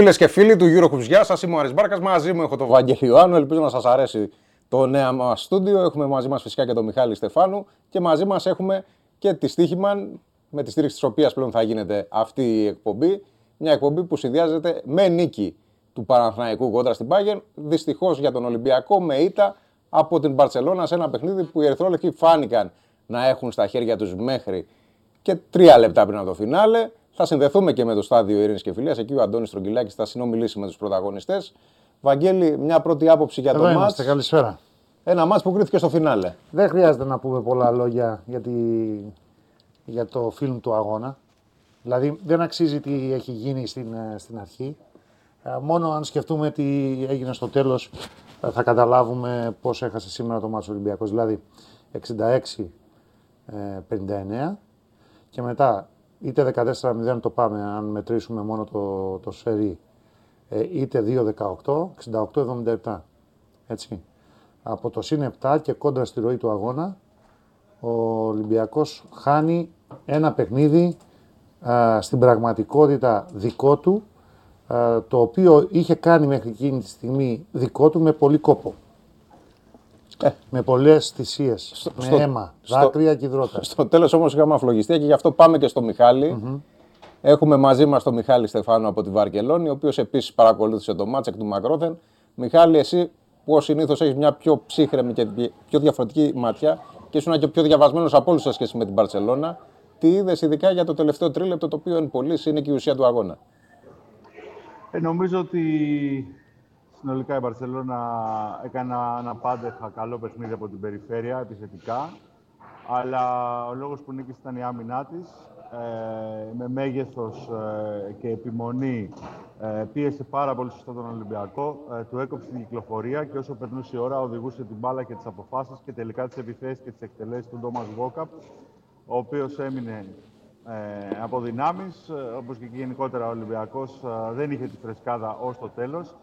Φίλες και φίλοι του Eurohoops, γεια σας. Είμαι ο Άρης Μπάρκας. Μαζί μου έχω τον Βαγγέλη Ιωάννου. Ελπίζω να σας αρέσει το νέο μας στούντιο. Έχουμε μαζί μας φυσικά και τον Μιχάλη Στεφάνου. Και μαζί μας έχουμε και τη Στίχημαν, με τη στήριξη της οποίας πλέον θα γίνεται αυτή η εκπομπή. Μια εκπομπή που συνδυάζεται με νίκη του Παναθηναϊκού κόντρα στην Πάγεν. Δυστυχώς για τον Ολυμπιακό με ήττα από την Παρσελώνα σε ένα παιχνίδι που οι Ερυθρόλευκοι φάνηκαν να έχουν στα χέρια τους μέχρι και τρία λεπτά πριν από το φινάλε. Θα συνδεθούμε και με το στάδιο Ειρήνης και Φιλίας. Εκεί ο Αντώνης Τρογγυλάκη θα συνομιλήσει με τους πρωταγωνιστές. Βαγγέλη, μια πρώτη άποψη για το Εδώ μάτς. είμαστε, καλησπέρα. Ένα μάτς που κρίθηκε στο φινάλε. Δεν χρειάζεται να πούμε πολλά λόγια για, τη... για το φιλμ του αγώνα. Δηλαδή δεν αξίζει τι έχει γίνει στην, ε, στην αρχή. Ε, Μόνο αν σκεφτούμε τι έγινε στο τέλος ε, θα καταλάβουμε πώς έχασε σήμερα το μάτς ο Ολυμπιακός. Δηλαδή 66-59 και μετά είτε 14-0 το πάμε αν μετρήσουμε μόνο το, το σφαιρί ε, είτε 2-18, 68-77. Έτσι. Από το συν 7 και κόντρα στη ροή του αγώνα, ο Ολυμπιακός χάνει ένα παιχνίδι α, στην πραγματικότητα δικό του, α, το οποίο είχε κάνει μέχρι εκείνη τη στιγμή δικό του με πολύ κόπο. Ε. Με πολλές θυσίες, Στο- με στο- αίμα, στο- δάκρυα και υδρότα. Στο τέλος όμως είχαμε αφλογιστεί και γι' αυτό πάμε και στο μιχαλη Έχουμε μαζί μας τον Μιχάλη Στεφάνου από τη Βαρκελόνη, ο οποίος επίσης παρακολούθησε το μάτς εκ του Μακρόθεν. Μιχάλη, εσύ που ω συνήθως έχεις μια πιο ψύχρεμη και πιο διαφορετική ματιά και ήσουν και πιο διαβασμένος από όλους σε σχέση με την Παρσελώνα, τι είδες ειδικά για το τελευταίο τρίλεπτο, το οποίο εν πωλής είναι και η ουσία του αγώνα; Ε, νομίζω ότι συνολικά η Μπαρσελόνα έκανε ένα, ένα πάντεχα καλό παιχνίδι από την περιφέρεια, επιθετικά. Αλλά ο λόγος που νίκησε ήταν η άμυνά της. Ε, με μέγεθος ε, και επιμονή ε, πίεσε πάρα πολύ σωστά τον Ολυμπιακό, ε, του έκοψε την κυκλοφορία και όσο περνούσε η ώρα οδηγούσε την μπάλα και τις αποφάσεις και τελικά τις επιθέσεις και τις εκτελέσεις του Ντόμας Βόκαπ, ο οποίος έμεινε ε, από δυνάμεις, ε, όπως και γενικότερα ο Ολυμπιακός ε, δεν είχε τη φρεσκάδα ως το τέλος, ε,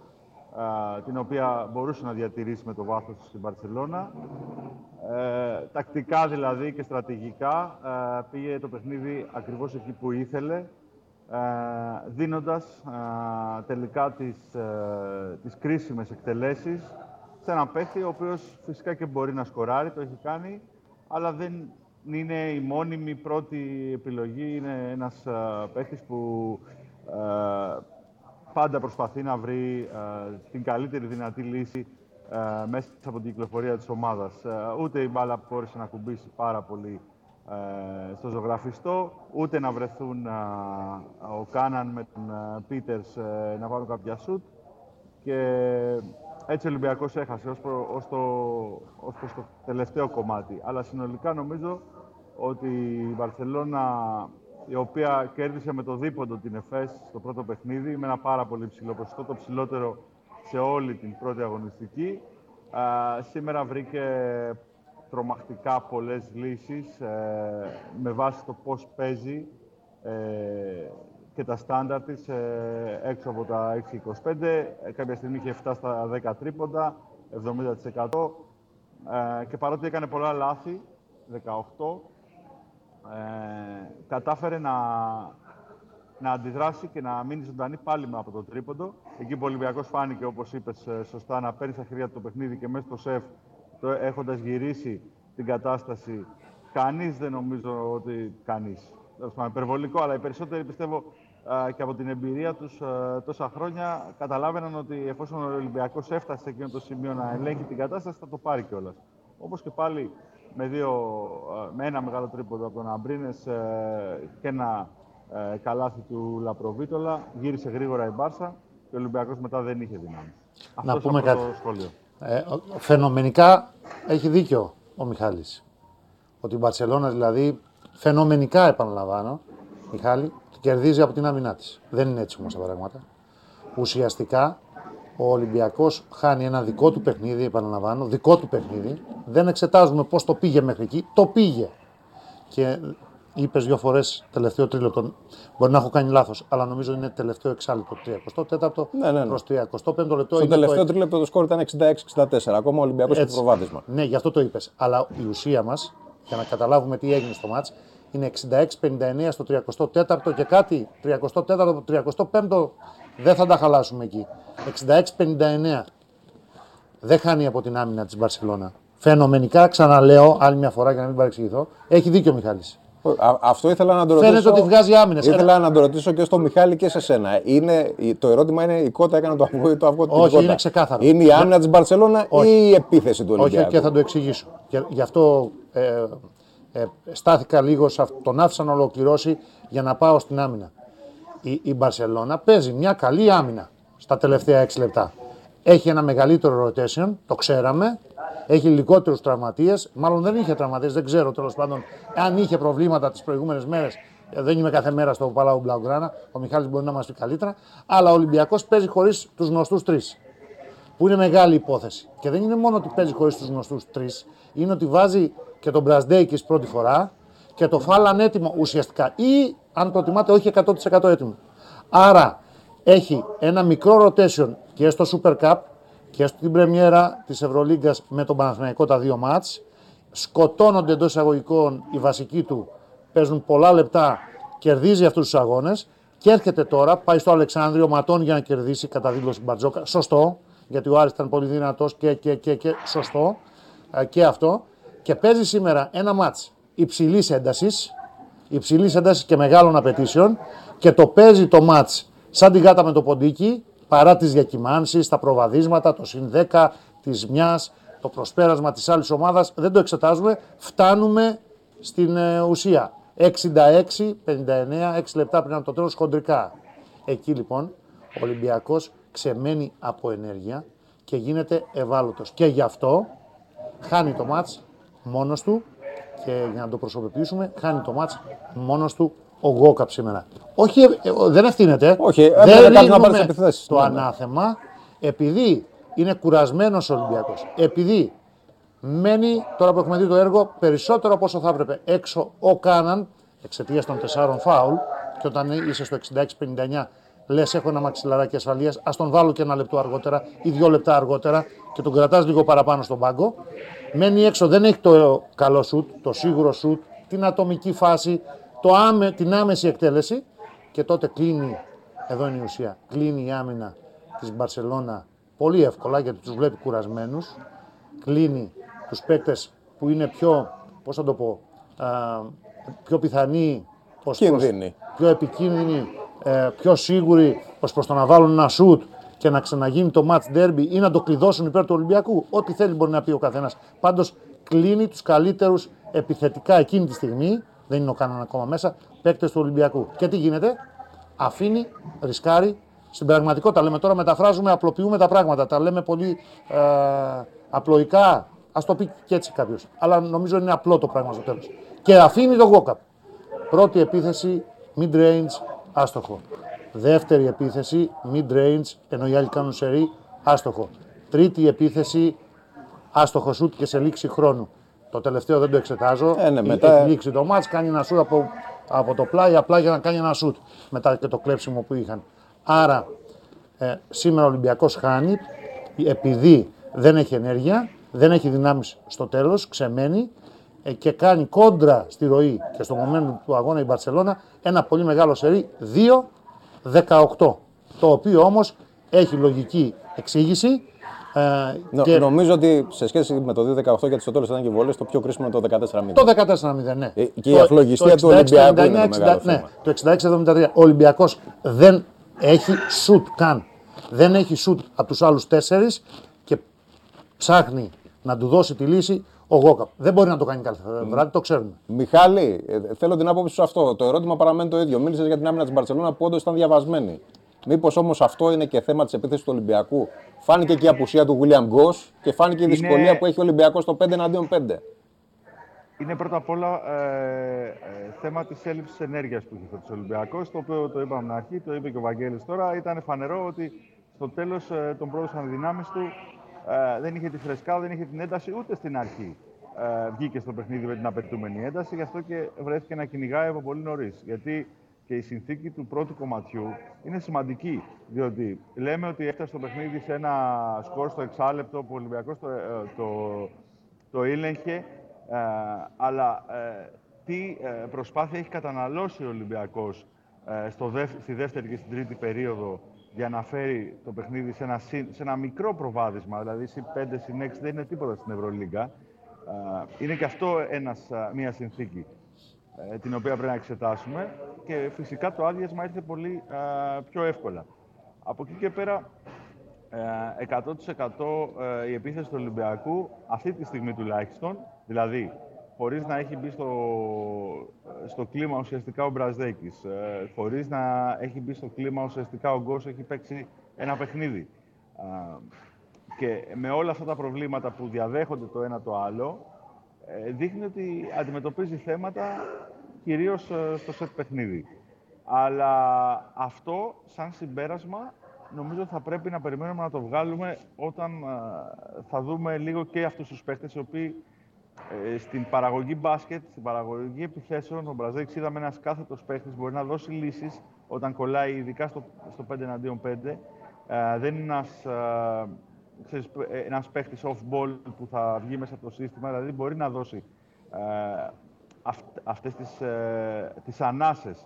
την οποία μπορούσε να διατηρήσει με το βάθος του στην Μπαρσελώνα. Ε, τακτικά δηλαδή και στρατηγικά ε, πήγε το παιχνίδι ακριβώς εκεί που ήθελε, ε, δίνοντας ε, τελικά τις, ε, τις κρίσιμες εκτελέσεις σε έναν παίχτη ο οποίος φυσικά και μπορεί να σκοράρει, το έχει κάνει, αλλά δεν είναι η μόνιμη πρώτη επιλογή. Είναι ένας ε, παίχτης που ε, πάντα προσπαθεί να βρει ε, την καλύτερη δυνατή λύση ε, μέσα από την κυκλοφορία της ομάδας. Ε, ούτε η μπάλα μπόρεσε να κουμπίσει πάρα πολύ ε, στο ζωγραφιστό, ούτε να βρεθούν ε, ο Κάναν με τον ε, Πίτερς ε, να βάλουν κάποια σουτ. Και έτσι ο Ολυμπιακός έχασε ως, προ, ως, το, ως προς το τελευταίο κομμάτι. Αλλά συνολικά νομίζω ότι η Βαρσελόνα, η οποία κέρδισε με το δίποντο την ΕΦΕΣ στο πρώτο παιχνίδι, με ένα πάρα πολύ ψηλό ποσοστό, το ψηλότερο σε όλη την πρώτη αγωνιστική, α, σήμερα βρήκε τρομακτικά πολλές λύσεις ε, με βάση το πώς παίζει ε, και τα στάνταρ της ε, έξω από τα 6-25. Ε, κάποια στιγμή είχε φτάσει στα 10 τρίποντα, 70%. Ε, και παρότι έκανε πολλά λάθη, 18, ε, κατάφερε να, να αντιδράσει και να μείνει ζωντανή πάλι με από το τρίποντο. Εκεί που ο Ολυμπιακός φάνηκε, όπως είπες ε, σωστά, να παίρνει στα χέρια του το παιχνίδι και μέσα στο σεφ, το, έχοντας γυρίσει την κατάσταση, κανείς δεν νομίζω ότι κανείς. Τέλος πάντων, υπερβολικό, αλλά οι περισσότεροι πιστεύω α, και από την εμπειρία τους α, τόσα χρόνια καταλάβαιναν ότι εφόσον ο Ολυμπιακός έφτασε σε εκείνο το σημείο να ελέγχει την κατάσταση, θα το πάρει κιόλας. Όπως και πάλι με, δύο, α, με ένα μεγάλο τρίποδο από τον Αμπρίνες ε, και ένα ε, καλάθι του Λαπροβίτολα, γύρισε γρήγορα η Μπάρσα και ο Ολυμπιακός μετά δεν είχε δυνάμεις. Αυτός πούμε το κάτι. σχόλιο. Ε, ο- φαινομενικά έχει δίκιο ο Μιχάλης. Ότι η Μπαρσελόνα δηλαδή, φαινομενικά επαναλαμβάνω, Μιχάλη, κερδίζει από την άμυνά της. Δεν είναι έτσι όμως τα πράγματα. Ουσιαστικά ο Ολυμπιακός χάνει ένα δικό του παιχνίδι, επαναλαμβάνω, δικό του παιχνίδι. Δεν εξετάζουμε πώς το πήγε μέχρι εκεί. Το πήγε. Και είπες δύο φορές τελευταίο τρίλεπτο. Μπορεί να έχω κάνει λάθος, αλλά νομίζω είναι τελευταίο εξάλεπτο. 34ο Ναι, ναι, ναι. προς 35ο λεπτό. Στο είναι τελευταίο το... τρίλεπτο το σκορ ήταν 66-64. Ακόμα ο Ολυμπιακός στο Έτσι. προβάδισμα. Ναι, γι' αυτό το είπες. Αλλά η ουσία μας, για να καταλάβουμε τι έγινε στο μάτς, είναι 66-59 στο 34ο και κάτι 34ο, 35ο Δεν θα τα χαλάσουμε εκεί. 66-59. Δεν χάνει από την άμυνα της Μπαρσελόνα. Φαινομενικά, ξαναλέω άλλη μια φορά για να μην παρεξηγηθώ, έχει δίκιο ο Μιχάλης. Α, αυτό ήθελα να το ρωτήσω. Φαίνεται ότι βγάζει άμυνε. Ήθελα να το ρωτήσω και στο Μιχάλη και σε σένα. Είναι, το ερώτημα είναι η κότα έκανε το αυγό ή το αυγό Όχι, κότα. είναι ξεκάθαρο. Είναι η άμυνα της Μπαρσελόνα ή η επίθεση του Ολυμπιακού; Όχι, και θα το εξηγήσω. Και γι' αυτό ε, ε, στάθηκα λίγο, σε αυτό, τον άφησα να ολοκληρώσει για να πάω στην άμυνα. Η, η Μπαρσελόνα παίζει μια καλή άμυνα στα τελευταία 6 λεπτά. Έχει ένα μεγαλύτερο rotation, το ξέραμε, έχει λιγότερους τραυματίες. Μάλλον δεν είχε τραυματίες, δεν ξέρω τέλος πάντων. Αν είχε προβλήματα τις προηγούμενες μέρες, ε, δεν είμαι κάθε μέρα στο Παλάου Μπλαουγκράνα. Ο Μιχάλης μπορεί να μα πει καλύτερα. Αλλά ο Ολυμπιακός παίζει χωρίς τους γνωστούς τρεις. Που είναι μεγάλη υπόθεση. Και δεν είναι μόνο ότι παίζει χωρίς τους γνωστούς τρεις, είναι ότι βάζει και τον Μπρασδέικη πρώτη φορά και το Φάλαν έτοιμο ουσιαστικά. Ή αν προτιμάτε, όχι 100% έτοιμο. Άρα έχει ένα μικρό rotation και στο Super Cup και στην πρεμιέρα της Ευρωλίγκας με τον Παναθηναϊκό τα δύο μάτς. Σκοτώνονται εντός εισαγωγικών οι βασικοί του, παίζουν πολλά λεπτά, κερδίζει αυτούς τους αγώνες και έρχεται τώρα, πάει στο Αλεξάνδριο Ματών για να κερδίσει κατά δήλωση Μπαρτζόκα. Σωστό, γιατί ο Άρης ήταν πολύ δυνατός και, και, και, και σωστό ε, και αυτό. Και παίζει σήμερα ένα μάτς υψηλής έντασης, υψηλής έντασης και μεγάλων απαιτήσεων και το παίζει το μάτς σαν την γάτα με το ποντίκι παρά τις διακυμάνσεις, τα προβαδίσματα, το συν 10 της μιας, το προσπέρασμα της άλλης ομάδας, δεν το εξετάζουμε, φτάνουμε στην ε, ουσία. 66-59, 6 λεπτά πριν από το τέλος χοντρικά. Εκεί λοιπόν ο Ολυμπιακός ξεμένει από ενέργεια και γίνεται ευάλωτος. Και γι' αυτό χάνει το μάτς μόνος του και για να το προσωποποιήσουμε χάνει το μάτς μόνος του ο Γκόκαπ σήμερα. Όχι, ε, δεν ευθύνεται. Όχι, δεν να πάρει επιθέσεις. Το ναι, ναι. ανάθεμα επειδή είναι κουρασμένος ο Ολυμπιακός. Επειδή μένει, τώρα που έχουμε δει το έργο, περισσότερο από όσο θα έπρεπε έξω ο Κάναν εξαιτίας των τεσσάρων φάουλ. Και όταν είσαι στο 66-59, λες: Έχω ένα μαξιλαράκι ασφαλείας, ας τον βάλω και ένα λεπτό αργότερα ή δύο λεπτά αργότερα και τον κρατάς λίγο παραπάνω στον πάγκο. Μένει έξω, δεν έχει το καλό σουτ, το σίγουρο σουτ, την ατομική φάση, το άμε, την άμεση εκτέλεση. Και τότε κλείνει, εδώ είναι η ουσία, κλείνει η άμυνα της Μπαρσελώνα πολύ εύκολα γιατί τους βλέπει κουρασμένους, κλείνει τους παίκτες που είναι πιο, πώς θα το πω, α, πιο πιθανοί, ως πιο επικίνδυνοι, ε, πιο σίγουροι ως προς το να βάλουν ένα σουτ και να ξαναγίνει το match derby ή να το κλειδώσουν υπέρ του Ολυμπιακού. Ό,τι θέλει μπορεί να πει ο καθένας. Πάντως κλείνει τους καλύτερους επιθετικά εκείνη τη στιγμή δεν είναι ο Κάναν ακόμα μέσα, παίκτες του Ολυμπιακού. Και τι γίνεται, αφήνει, ρισκάρει. Στην πραγματικότητα λέμε τώρα, μεταφράζουμε, απλοποιούμε τα πράγματα. Τα λέμε πολύ ε, απλοϊκά. Α το πει και έτσι κάποιος. Αλλά νομίζω είναι απλό το πράγμα στο τέλος. Και αφήνει το Γόκαπ. Πρώτη επίθεση, mid-range, άστοχο. Δεύτερη επίθεση, mid-range, ενώ οι άλλοι κάνουν σερή, άστοχο. Τρίτη επίθεση, άστοχο σουτ και σε λήξη χρόνου. Το τελευταίο δεν το εξετάζω. Ε, ναι, ε, μετά... Έχει λήξει το μάτς, κάνει ένα σουτ από, το πλάι, απλά για να κάνει ένα σουτ. Μετά και το κλέψιμο που είχαν. Άρα, ε, σήμερα ο Ολυμπιακός χάνει, επειδή δεν έχει ενέργεια, δεν έχει δυνάμεις στο τέλος, ξεμένει ε, και κάνει κόντρα στη ροή και στο moment του αγώνα η Μπαρσελώνα ένα πολύ μεγάλο σερί, δύο 2-18. Το οποίο όμως έχει λογική εξήγηση ε, Νο, και... Νομίζω ότι σε σχέση με το 2018 γιατί στο τέλο ήταν και βολές, το πιο κρίσιμο είναι το 14-0. Το 14-0, ναι. Ε, και η αφλογιστία του Ολυμπιακού είναι το 60, ναι, Το 66-73. Ο Ολυμπιακός δεν έχει σουτ καν. Δεν έχει σουτ από τους άλλους τέσσερις και ψάχνει να του δώσει τη λύση ο Γόκαπ. Δεν μπορεί να το κάνει κάθε βράδυ, το ξέρουμε. Μιχάλη, ε, θέλω την άποψη σου αυτό. Το ερώτημα παραμένει το ίδιο. Μίλησες για την άμυνα της Μπαρσελόνα που όντως ήταν διαβασμένη. Μήπως όμως αυτό είναι και θέμα της επίθεσης του Ολυμπιακού; Φάνηκε και η απουσία του William Γκο και φάνηκε η δυσκολία που έχει ο Ολυμπιακός στο 5 εναντίον 5. Είναι πρώτα απ' όλα ε, ε, θέμα της έλλειψης ενέργειας που είχε ο Ολυμπιακός, το οποίο το είπαμε αρχή, το είπε και ο Βαγγέλης τώρα. Ήταν φανερό ότι στο τέλος ε, των πρώτων δυνάμεις του ε, δεν είχε τη φρεσκάδα, δεν είχε την ένταση ούτε στην αρχή. Ε, βγήκε στο παιχνίδι με την απαιτούμενη ένταση, γι' αυτό και βρέθηκε να κυνηγάει από πολύ νωρίς. Γιατί και η συνθήκη του πρώτου κομματιού είναι σημαντική. Διότι λέμε ότι έφτασε το παιχνίδι σε ένα σκορ στο εξάλεπτο που ο Ολυμπιακός το, ε, το, το ήλεγχε. Ε, αλλά ε, τι προσπάθεια έχει καταναλώσει ο Ολυμπιακός στο στη δεύτερη και στην τρίτη περίοδο για να φέρει το παιχνίδι σε ένα, σε ένα μικρό προβάδισμα, δηλαδή συν 5, συν 6 δεν είναι τίποτα στην Ευρωλίγκα. Είναι και αυτό ένας, μια συνθήκη ε, την οποία πρέπει να εξετάσουμε και φυσικά το άδειασμα ήρθε πολύ πιο εύκολα. Από εκεί και πέρα, 100% ε, ε, η επίθεση του Ολυμπιακού, αυτή τη στιγμή τουλάχιστον, δηλαδή χωρίς να έχει μπει στο, στο κλίμα ουσιαστικά ο Μπραζδέκης, ε, χωρίς να έχει μπει στο κλίμα ουσιαστικά ο Γκος έχει παίξει ένα παιχνίδι. Και με όλα αυτά τα προβλήματα που διαδέχονται το ένα το άλλο, ε, δείχνει ότι αντιμετωπίζει θέματα κυρίως ε, στο σετ παιχνίδι. Αλλά αυτό, σαν συμπέρασμα, νομίζω θα πρέπει να περιμένουμε να το βγάλουμε όταν θα δούμε λίγο και αυτούς τους παίχτες οι οποίοι ε, στην παραγωγή μπάσκετ, στην παραγωγή επιθέσεων, ο Μπραζέκης είδαμε ένας κάθετος παίχτης μπορεί να δώσει λύσεις όταν κολλάει, ειδικά στο, στο 5 εναντίον 5. Ε, δεν είναι ένας ξέρεις, ε, ένας παίχτης off-ball που θα βγει μέσα από το σύστημα, δηλαδή μπορεί να δώσει ε, αυ, αυτές τις, ε, τις ανάσες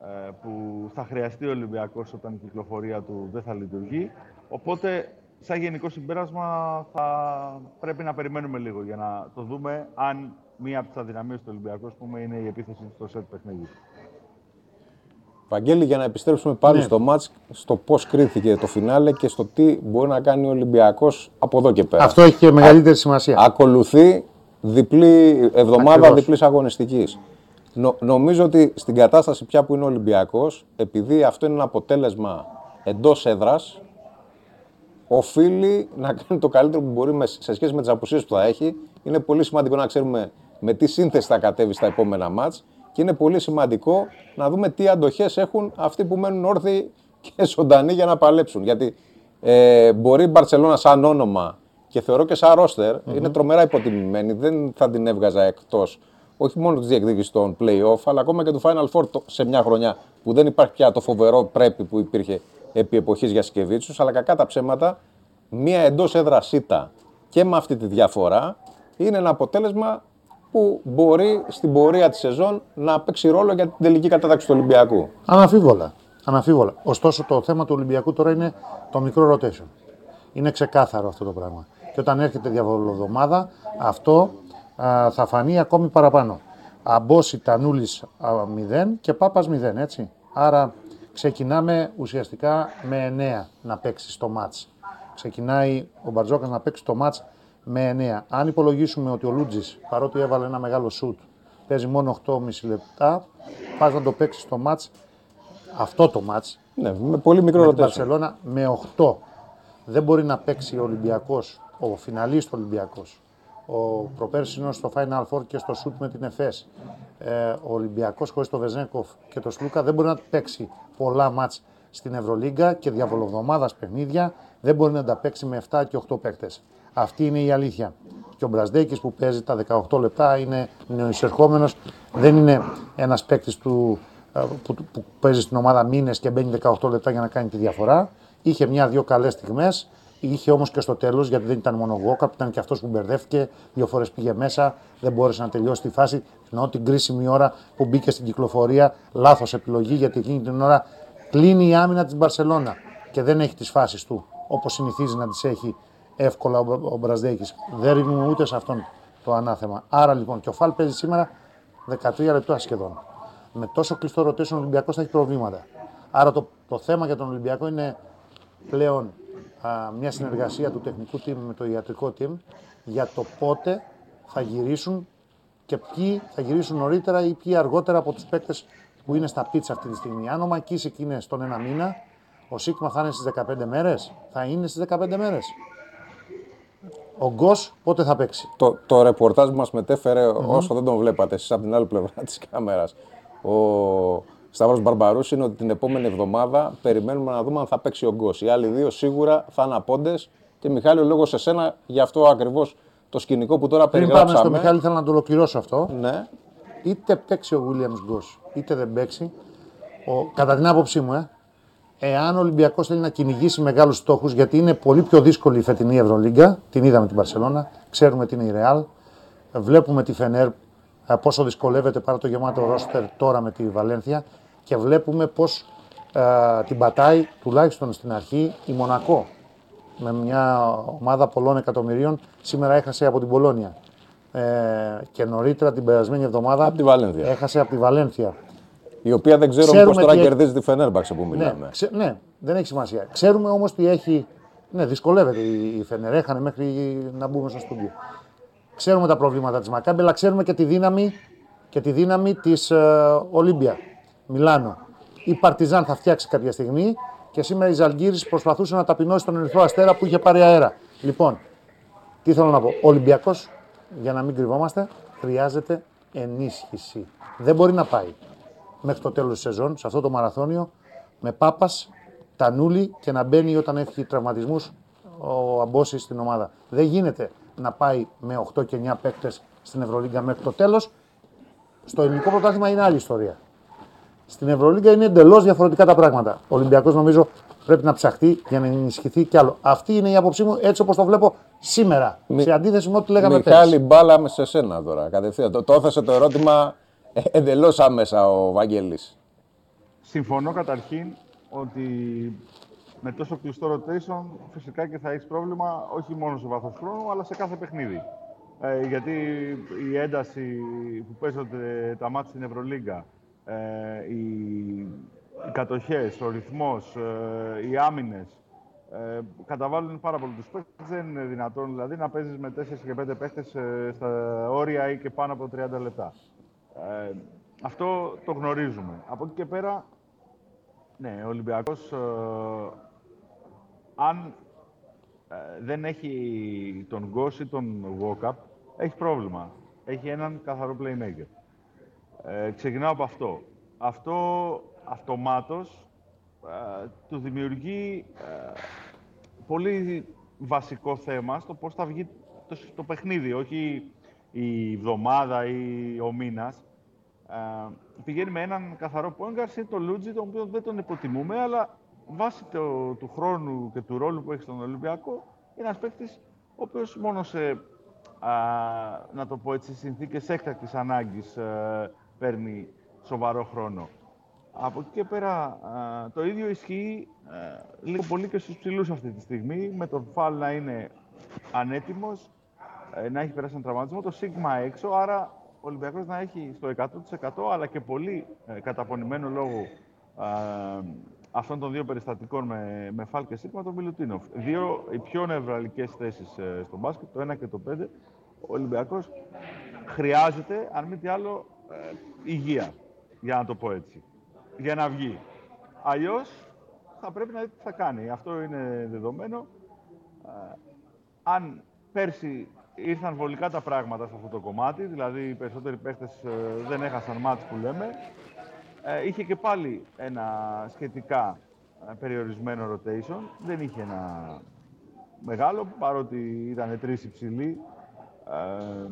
ε, που θα χρειαστεί ο Ολυμπιακός όταν η κυκλοφορία του δεν θα λειτουργεί. Οπότε σαν γενικό συμπέρασμα θα πρέπει να περιμένουμε λίγο για να το δούμε αν μία από τις αδυναμίες του Ολυμπιακού πούμε, είναι η επίθεση στο σετ παιχνίδι. Βαγγέλη, για να επιστρέψουμε πάλι ναι. στο μάτς, στο πώς κρίθηκε το φινάλε και στο τι μπορεί να κάνει ο Ολυμπιακός από εδώ και πέρα. Αυτό έχει και μεγαλύτερη σημασία. Ακολουθεί διπλή εβδομάδα Ακριβώς. διπλής αγωνιστικής. Νο, νομίζω ότι στην κατάσταση πια που είναι ο Ολυμπιακός, επειδή αυτό είναι ένα αποτέλεσμα εντός έδρας, οφείλει να κάνει το καλύτερο που μπορεί σε σχέση με τις απουσίες που θα έχει. Είναι πολύ σημαντικό να ξέρουμε με τι σύνθεση θα κατέβει στα επόμενα μάτς. Και είναι πολύ σημαντικό να δούμε τι αντοχές έχουν αυτοί που μένουν όρθιοι και ζωντανοί για να παλέψουν. Γιατί ε, μπορεί η Μπαρσελόνα σαν όνομα και θεωρώ και σαν ροστερ είναι τρομερά υποτιμημένη. Δεν θα την έβγαζα εκτός όχι μόνο της διεκδίκησης των playoff, αλλά ακόμα και του Final Four σε μια χρονιά που δεν υπάρχει πια το φοβερό πρέπει που υπήρχε επί εποχής για Σκεβίτσου, αλλά κακά τα ψέματα, μία εντός έδρας ΣΥΤΑ και με αυτή τη διαφορά είναι ένα αποτέλεσμα που μπορεί στην πορεία της σεζόν να παίξει ρόλο για την τελική κατάταξη του Ολυμπιακού. Αναφίβολα. Αναφίβολα. Ωστόσο, το θέμα του Ολυμπιακού τώρα είναι το μικρό rotation. Είναι ξεκάθαρο αυτό το πράγμα. Και όταν έρχεται διαβολοδομάδα, αυτό α, θα φανεί ακόμη παραπάνω. Αμπόση Τανούλη 0 και Πάπας 0, έτσι. Άρα ξεκινάμε ουσιαστικά με 9 να παίξεις το μάτς. Ξεκινάει ο Μπαρτζόκας να παίξει το μάτς με 9. Αν υπολογίσουμε ότι ο Λούτζης, παρότι έβαλε ένα μεγάλο σουτ, παίζει μόνο 8,5 λεπτά, πας να το παίξεις το μάτς, αυτό το μάτς, ναι, με πολύ μικρό με Μπαρσελόνα με 8. Δεν μπορεί να παίξει ο Ολυμπιακός, ο φιναλίστ Ολυμπιακός, ο προπέρσινο στο Final Four και στο σουτ με την ΕΦΕΣ. Ε, ο Ολυμπιακός χωρίς το Βεζέγκοφ και το Σλούκα δεν μπορεί να παίξει πολλά μάτς στην Ευρωλίγκα και διαβολοβδομάδας παιχνίδια δεν μπορεί να τα παίξει με 7 και 8 παίκτες. Αυτή είναι η αλήθεια. Και ο Μπρασδέκης που παίζει τα 18 λεπτά είναι νεοεισερχόμενος, δεν είναι ένας παίκτης ε, που, που παίζει στην ομάδα μήνες και μπαίνει 18 λεπτά για να κάνει τη διαφορά. Είχε μια-δυο καλές στιγμές, Είχε όμως και στο τέλος, γιατί δεν ήταν μόνο ο ήταν και αυτός που μπερδεύτηκε. Δύο φορές πήγε μέσα, δεν μπόρεσε να τελειώσει τη φάση. Ενώ την κρίσιμη ώρα που μπήκε στην κυκλοφορία, λάθος επιλογή, γιατί εκείνη την ώρα κλείνει η άμυνα της Μπαρσελόνα και δεν έχει τις φάσεις του όπως συνηθίζει να τις έχει εύκολα ο, ο Μπραζδέκης. Δεν ρίχνουμε ούτε σε αυτόν το ανάθεμα. Άρα λοιπόν και ο Φαλ παίζει σήμερα 13 λεπτά σχεδόν. Με τόσο κλειστό ρωτήσεων ο Ολυμπιακός θα έχει προβλήματα. Άρα το, το θέμα για τον Ολυμπιακό είναι πλέον α, μια συνεργασία του τεχνικού team με το ιατρικό team για το πότε θα γυρίσουν και ποιοι θα γυρίσουν νωρίτερα ή ποιοι αργότερα από τους παίκτε που είναι στα πίτσα αυτή τη στιγμή. Αν ο Μακίσικ είναι στον ένα μήνα, ο Σίγμα θα είναι στις 15 μέρες. Θα είναι στις 15 μέρες. Ο Γκος πότε θα παίξει; Το, το ρεπορτάζ που μας μετέφερε, όσο δεν τον βλέπατε εσείς από την άλλη πλευρά της κάμερας, ο Σταύρος Μπαρμπαρούς είναι ότι την επόμενη εβδομάδα περιμένουμε να δούμε αν θα παίξει ο Γκος. Οι άλλοι δύο σίγουρα θα είναι απόντες. Και Μιχάλη, ο λόγος σε σένα για αυτό ακριβώς το σκηνικό που τώρα περιγράψαμε. Πριν πάμε στο Μιχάλη, θέλω να το ολοκληρώσω αυτό. Ναι. Είτε παίξει ο Williams Γκος, είτε δεν παίξει. Ο, κατά την άποψή μου, ε, εάν ο Ολυμπιακός θέλει να κυνηγήσει μεγάλους στόχους, γιατί είναι πολύ πιο δύσκολη η φετινή Ευρωλίγκα, την είδαμε την Παρσελώνα, ξέρουμε τι είναι η Ρεάλ, βλέπουμε τη Φενέρ πόσο δυσκολεύεται παρά το γεμάτο ρόστερ τώρα με τη Βαλένθια και βλέπουμε πώ ε, την πατάει τουλάχιστον στην αρχή η Μονακό. Με μια ομάδα πολλών εκατομμυρίων. Σήμερα έχασε από την Πολώνια. Ε, και νωρίτερα την περασμένη εβδομάδα Από τη Βαλένθια. έχασε από τη Βαλένθια. Η οποία δεν ξέρω Ξέρουμε πώς τώρα τι- κερδίζει τη Φενέρμπαξε που Ναι, μιλάμε. ξε- ναι, δεν έχει σημασία. Ξέρουμε όμως τι έχει. Ναι, δυσκολεύεται η η Φενέρ. Έχανε μέχρι να μπούμε στο στούντιο. Ξέρουμε τα προβλήματα της Μακάμπη, αλλά ξέρουμε και τη δύναμη, και τη δύναμη της ε, Ολύμπια. Μιλάνο. Η Παρτιζάν θα φτιάξει κάποια στιγμή και σήμερα η Ζαλγκύρης προσπαθούσε να ταπεινώσει τον Ερυθρό Αστέρα που είχε πάρει αέρα. Λοιπόν, τι θέλω να πω. Ο Ολυμπιακός, για να μην κρυβόμαστε, χρειάζεται ενίσχυση. Δεν μπορεί να πάει μέχρι το τέλος της σεζόν, σε αυτό το μαραθώνιο, με Πάπας, Τανούλη και να μπαίνει όταν έχει τραυματισμούς ο Αμπόση στην ομάδα. Δεν γίνεται να πάει με 8 και 9 παίκτες στην Ευρωλίγκα μέχρι το τέλος. Στο ελληνικό πρωτάθλημα είναι άλλη ιστορία. Στην Ευρωλίγκα είναι εντελώς διαφορετικά τα πράγματα. Ο Ολυμπιακός νομίζω πρέπει να ψαχτεί για να ενισχυθεί κι άλλο. Αυτή είναι η άποψή μου έτσι όπως το βλέπω σήμερα. Μι- Σε αντίθεση με ό,τι λέγαμε Μιχάλη, πέρυσι. μπάλα με σε σένα τώρα. Κατευθείαν. Το, το έθεσε το ερώτημα εντελώς άμεσα ο Βαγγέλης. Συμφωνώ καταρχήν ότι με τόσο κλειστό rotation φυσικά και θα έχεις πρόβλημα όχι μόνο σε βάθος χρόνου αλλά σε κάθε παιχνίδι. Ε, γιατί η ένταση που παίζονται τα μάτια στην Ευρωλίγκα, ε, οι, οι κατοχές, ο ρυθμός, ε, οι άμυνες ε, καταβάλουν πάρα πολύ τους παίχτες. Δεν είναι δυνατόν δηλαδή να παίζεις με 4 και 5 παίχτες ε, στα όρια ή και πάνω από 30 λεπτά. Ε, αυτό το γνωρίζουμε. Από εκεί και πέρα, ναι, ο Ολυμπιακός, ε, αν ε, δεν έχει τον Γκος ή τον Walkup, έχει πρόβλημα. Έχει έναν καθαρό playmaker. Ε, ξεκινάω από αυτό. Αυτό αυτομάτως ε, του δημιουργεί ε, πολύ βασικό θέμα στο πώς θα βγει το, το παιχνίδι, όχι η εβδομάδα ή ο μήνας. Ε, πηγαίνει με έναν καθαρό πόγκαρ ή το Λούτζι, τον οποίο δεν τον υποτιμούμε, αλλά βάσει το, του χρόνου και του ρόλου που έχει στον Ολυμπιακό, είναι ένας παίκτης ο οποίος μόνο σε, α, να το πω έτσι, συνθήκες έκτακτης ανάγκης ε, παίρνει σοβαρό χρόνο. Από εκεί και πέρα, α, το ίδιο ισχύει ε, λίγο πολύ και στους ψηλούς αυτή τη στιγμή, με τον Φαλ να είναι ανέτοιμος, ε, να έχει περάσει έναν τραυματισμό, το Σίγμα έξω, άρα ο Ολυμπιακός να έχει στο 100% αλλά και πολύ ε, καταπονημένο λόγο ε, αυτών των δύο περιστατικών με, με Φαλ και Σίγμα, τον Μιλουτίνοφ. Δύο οι πιο νευραλικές θέσεις ε, στο μπάσκετ, το 1 και το 5. Ο Ολυμπιακός χρειάζεται, αν μη τι άλλο, ε, υγεία, για να το πω έτσι, για να βγει. Αλλιώς θα πρέπει να δει τι θα κάνει. Αυτό είναι δεδομένο. Ε, αν πέρσι ήρθαν βολικά τα πράγματα σε αυτό το κομμάτι, δηλαδή οι περισσότεροι παίχτες ε, δεν έχασαν μάτς που λέμε, ε, είχε και πάλι ένα σχετικά ε, περιορισμένο rotation. Δεν είχε ένα μεγάλο, παρότι ήταν τρεις υψηλοί. Ε,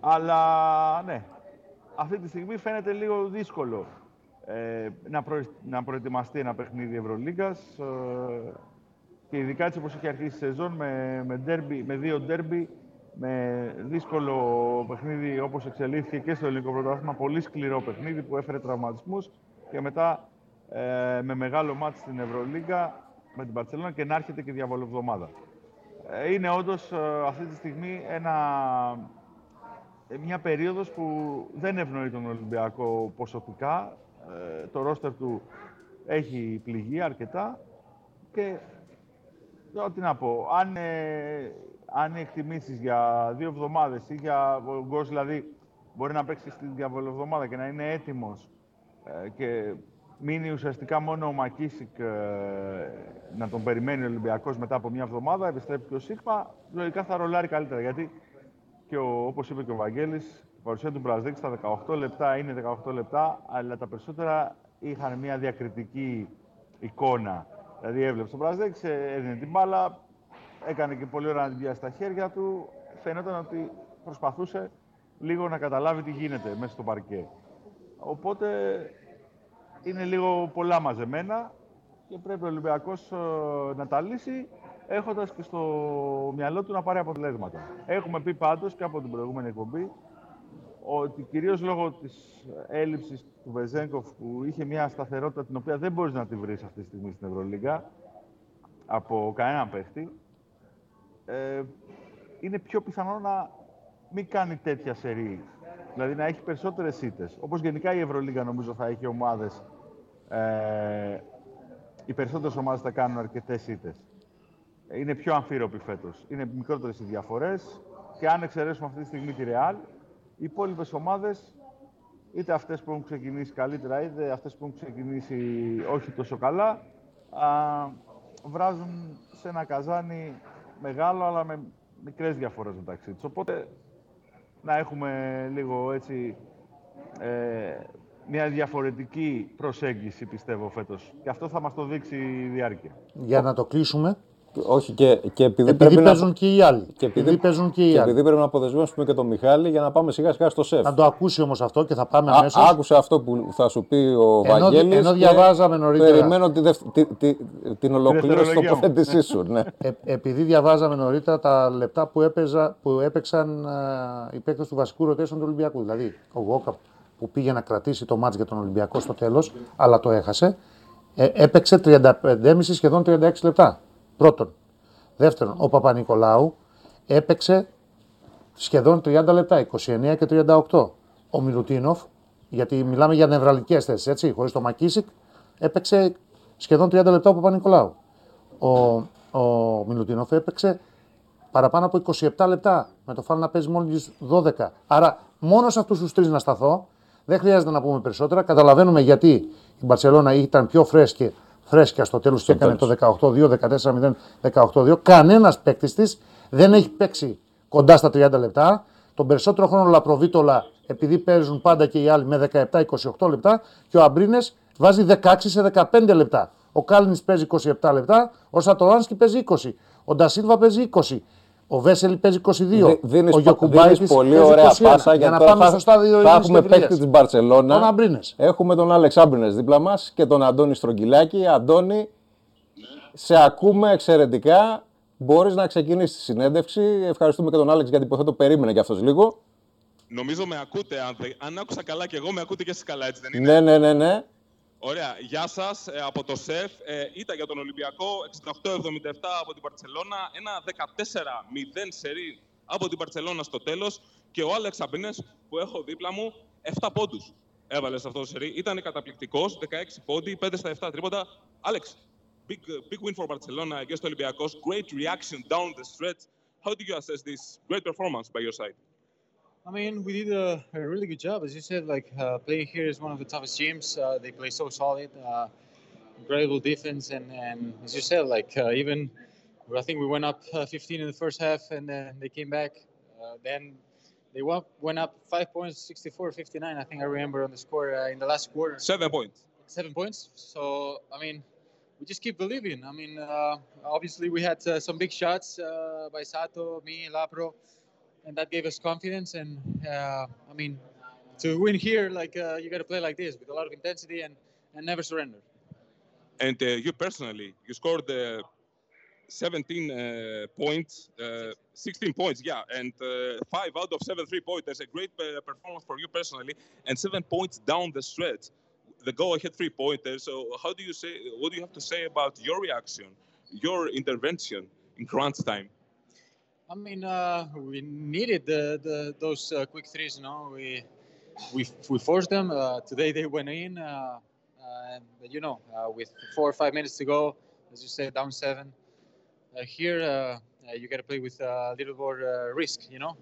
αλλά ναι, αυτή τη στιγμή φαίνεται λίγο δύσκολο ε, να, προε- να προετοιμαστεί ένα παιχνίδι Ευρωλίγκας ε, και ειδικά έτσι όπως έχει αρχίσει η σεζόν με, με, derby, με δύο ντέρμπι, με δύσκολο παιχνίδι όπως εξελίχθηκε και στο ελληνικό πρωτάθλημα, πολύ σκληρό παιχνίδι που έφερε τραυματισμούς και μετά ε, με μεγάλο μάτι στην Ευρωλίγκα με την Παρσελόνα και να έρχεται και διαβολοβδομάδα. Ε, είναι όντως ε, αυτή τη στιγμή ένα, ε, μια περίοδος που δεν ευνοεί τον Ολυμπιακό ποσοτικά. Ε, το ρόστερ του έχει πληγεί αρκετά και τώρα τι να πω, αν, ε, αν εκτιμήσεις για δύο εβδομάδες ή για ο Γκος δηλαδή μπορεί να παίξει στην διαβολοβδομάδα και να είναι έτοιμος ε, και μείνει ουσιαστικά μόνο ο Μακίσικ ε, να τον περιμένει ο Ολυμπιακός μετά από μια εβδομάδα, επιστρέφει και ο Σίγμα, λογικά θα ρολάρει καλύτερα. Γιατί και ο, όπως είπε και ο Βαγγέλης, η παρουσία του Μπραζδέκη στα 18 λεπτά είναι 18 λεπτά, αλλά τα περισσότερα είχαν μια διακριτική εικόνα. Δηλαδή έβλεψε τον Μπραζδέκης, έδινε την μπάλα, έκανε και πολύ ώρα να την πιάσει στα χέρια του. Φαίνονταν ότι προσπαθούσε λίγο να καταλάβει τι γίνεται μέσα στο παρκέ. Οπότε είναι λίγο πολλά μαζεμένα και πρέπει ο Ολυμπιακός ε, να τα λύσει έχοντας και στο μυαλό του να πάρει αποτελέσματα. Έχουμε πει πάντως και από την προηγούμενη εκπομπή ότι κυρίως λόγω της έλλειψης του Βεζέγκοφ που είχε μια σταθερότητα την οποία δεν μπορείς να τη βρεις αυτή τη στιγμή στην Ευρωλίγα από κανέναν παίχτη, ε, είναι πιο πιθανό να μην κάνει τέτοια σερή. Δηλαδή να έχει περισσότερες ήττες. Όπως γενικά η Ευρωλίγα νομίζω θα έχει ομάδες ε, οι περισσότερες ομάδες θα κάνουν αρκετές ήττες. Είναι πιο αμφίροποι φέτος. Είναι μικρότερες οι διαφορές και αν εξαιρέσουμε αυτή τη στιγμή τη Real, οι υπόλοιπες ομάδες, είτε αυτές που έχουν ξεκινήσει καλύτερα, είτε αυτές που έχουν ξεκινήσει όχι τόσο καλά, α, βράζουν σε ένα καζάνι μεγάλο, αλλά με μικρές διαφορές μεταξύ τους. Οπότε, να έχουμε λίγο έτσι ε, μια διαφορετική προσέγγιση, πιστεύω, φέτος. Και αυτό θα μας το δείξει η διάρκεια. Για να το κλείσουμε, όχι, και, και επειδή, επειδή πρέπει παίζουν να... και οι άλλοι. Και επειδή, παίζουν και οι και άλλοι. επειδή πρέπει να αποδεσμεύσουμε και τον Μιχάλη για να πάμε σιγά σιγά στο σεφ. Να το ακούσει όμως αυτό και θα πάμε Α, αμέσως. άκουσε αυτό που θα σου πει ο Ενώ- Βαγγέλης ενώ και διαβάζαμε νωρίτερα. Περιμένω τη δευ- τη- τη- την ολοκλήρωση δευτερολογία μου. τοποθέτησής σου. Ναι. Ε, επειδή διαβάζαμε νωρίτερα τα λεπτά που, έπαιζα, που έπαιξαν α, οι παίκτες του βασικού rotation του Ολυμπιακού. Δηλαδή, ο Γόκα που πήγε να κρατήσει το μάτς για τον Ολυμπιακό στο τέλος, αλλά το έχασε, ε, έπαιξε 35,5 σχεδόν 36 λεπτά. Πρώτον. Δεύτερον, ο Παπα-Νικολάου έπαιξε σχεδόν 30 λεπτά, 29 και 38. Ο Μιλουτίνοφ, γιατί μιλάμε για νευραλικές θέσεις, έτσι, χωρίς το Μακίσικ, έπαιξε σχεδόν 30 λεπτά ο Παπα-Νικολάου. Ο, ο Μιλουτίνοφ έπαιξε παραπάνω από 27 λεπτά, με το φάλ να παίζει μόλις 12. Άρα, μόνος σε αυτούς τους τρεις να σταθώ, δεν χρειάζεται να πούμε περισσότερα. Καταλαβαίνουμε γιατί η Μπαρσελόνα ήταν πιο φρέσκη, φρέσκια στο τέλος και έκανε το 18-2, 14-0, 18-2. Κανένας παίκτης της δεν έχει παίξει κοντά στα 30 λεπτά. Τον περισσότερο χρόνο Λαπροβίτολα, επειδή παίζουν πάντα και οι άλλοι με 17-28 λεπτά, και ο Αμπρίνες βάζει 16 σε 15 λεπτά. Ο Κάλινη παίζει 27 λεπτά, ο Σατοράνσκι παίζει 20, ο Ντασίλβα παίζει 20, ο Βέσελη παίζει 22, Δι- Δίνεις, ο Γιωκουμπάιτης δίνεις πολύ παίζει ωραία 21. πάσα για να τώρα πάμε θα, στο στάδιο θα ειρήνης έχουμε και ευρείας. παίκτη της Μπαρσελόνα. Τον Αμπρίνες. Έχουμε τον Άλεξ Άμπρινες δίπλα μας και τον Αντώνη Στρογγυλάκη. Αντώνη, σε ακούμε εξαιρετικά. Μπορείς να ξεκινήσεις τη συνέντευξη. Ευχαριστούμε και τον Άλεξ γιατί υποθέτω περίμενε κι αυτός λίγο. Νομίζω με ακούτε. Αν, δε- αν άκουσα καλά και εγώ, με ακούτε και εσείς καλά, έτσι δεν είναι; Ναι, ναι, ναι, ναι. Ωραία. Γεια σας ε, από το ΣΕΦ. Ε, ήταν για τον Ολυμπιακό 68-77 από την Παρσελώνα. Ένα 14-0 σερί από την Παρσελώνα στο τέλος. Και ο Άλεξ Αμπίνες που έχω δίπλα μου 7 πόντους έβαλε σε αυτό το σερί. Ήταν καταπληκτικός. 16 πόντι, 5 στα 7 τρίποτα. Άλεξ, big, uh, big win for Barcelona against Olympiacos. Great reaction down the stretch. How do you assess this great performance by your side? I mean, we did a, a really good job. As you said, like uh, playing here is one of the toughest gyms. Uh, they play so solid, uh, incredible defense, and, and as you said, like uh, even I think we went up uh, 15 in the first half, and then they came back. Uh, then they went, went up five points, 64-59. I think I remember on the score uh, in the last quarter, Seven points. seven points. So I mean, we just keep believing. I mean, uh, obviously we had uh, some big shots uh, by Sato, me, Lapro, and that gave us confidence. And uh, I mean, to win here, like uh, you got to play like this with a lot of intensity and, and never surrender. And uh, you personally, you scored uh, 17 uh, points, uh, 16 points, yeah, and five out of seven three pointers. A great performance for you personally, and seven points down the stretch. The go-ahead three pointers. So, how do you say? What do you have to say about your reaction, your intervention in crunch time? I mean, uh, we needed the, the those uh, quick threes. You know, we we we forced them. Uh, today they went in. Uh, uh, but you know, uh, with four or five minutes to go, as you said, down seven. Here, you got to play with a little more risk. You know,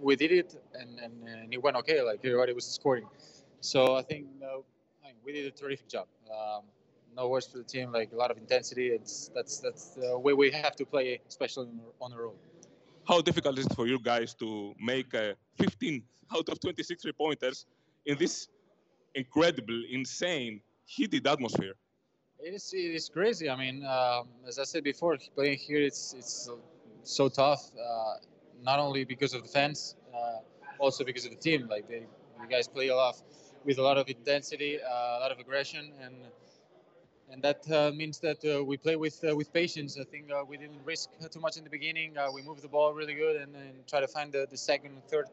we did it, and, and and it went okay. Like everybody was scoring. So I think we did a terrific job. Um, no words for the team. Like a lot of intensity. It's that's that's the way we have to play, especially on the road. How difficult is it for you guys to make uh, 15 out of 26 three pointers in this incredible, insane, heated atmosphere? It is, it is crazy. I mean, um, as I said before, playing here it's it's so tough. Uh, not only because of the fans, uh, also because of the team. Like they, you guys play a lot with a lot of intensity, uh, a lot of aggression, and and that uh, means that uh, we play with uh, with patience. I think uh, we didn't risk too much in the beginning. Uh, we moved the ball really good, and then try to find the, the second and third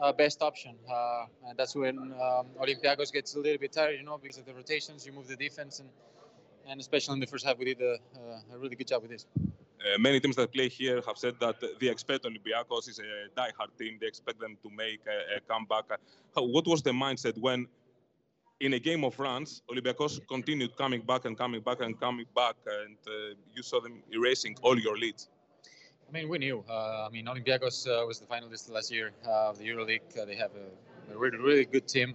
uh, best option. Uh, and that's when um, Olympiacos gets a little bit tired, you know, because of the rotations, you move the defense, and and especially in the first half, we did a, a really good job with this. Uh, many teams that play here have said that they expect Olympiacos is a die-hard team. They expect them to make a, a comeback. What was the mindset when, in a game of runs, Olympiacos continued coming back and coming back and coming back, and uh, you saw them erasing all your leads? I mean, we knew. Uh, I mean, Olympiacos uh, was the finalist last year uh, of the EuroLeague. Uh, they have a, a, really, really good team.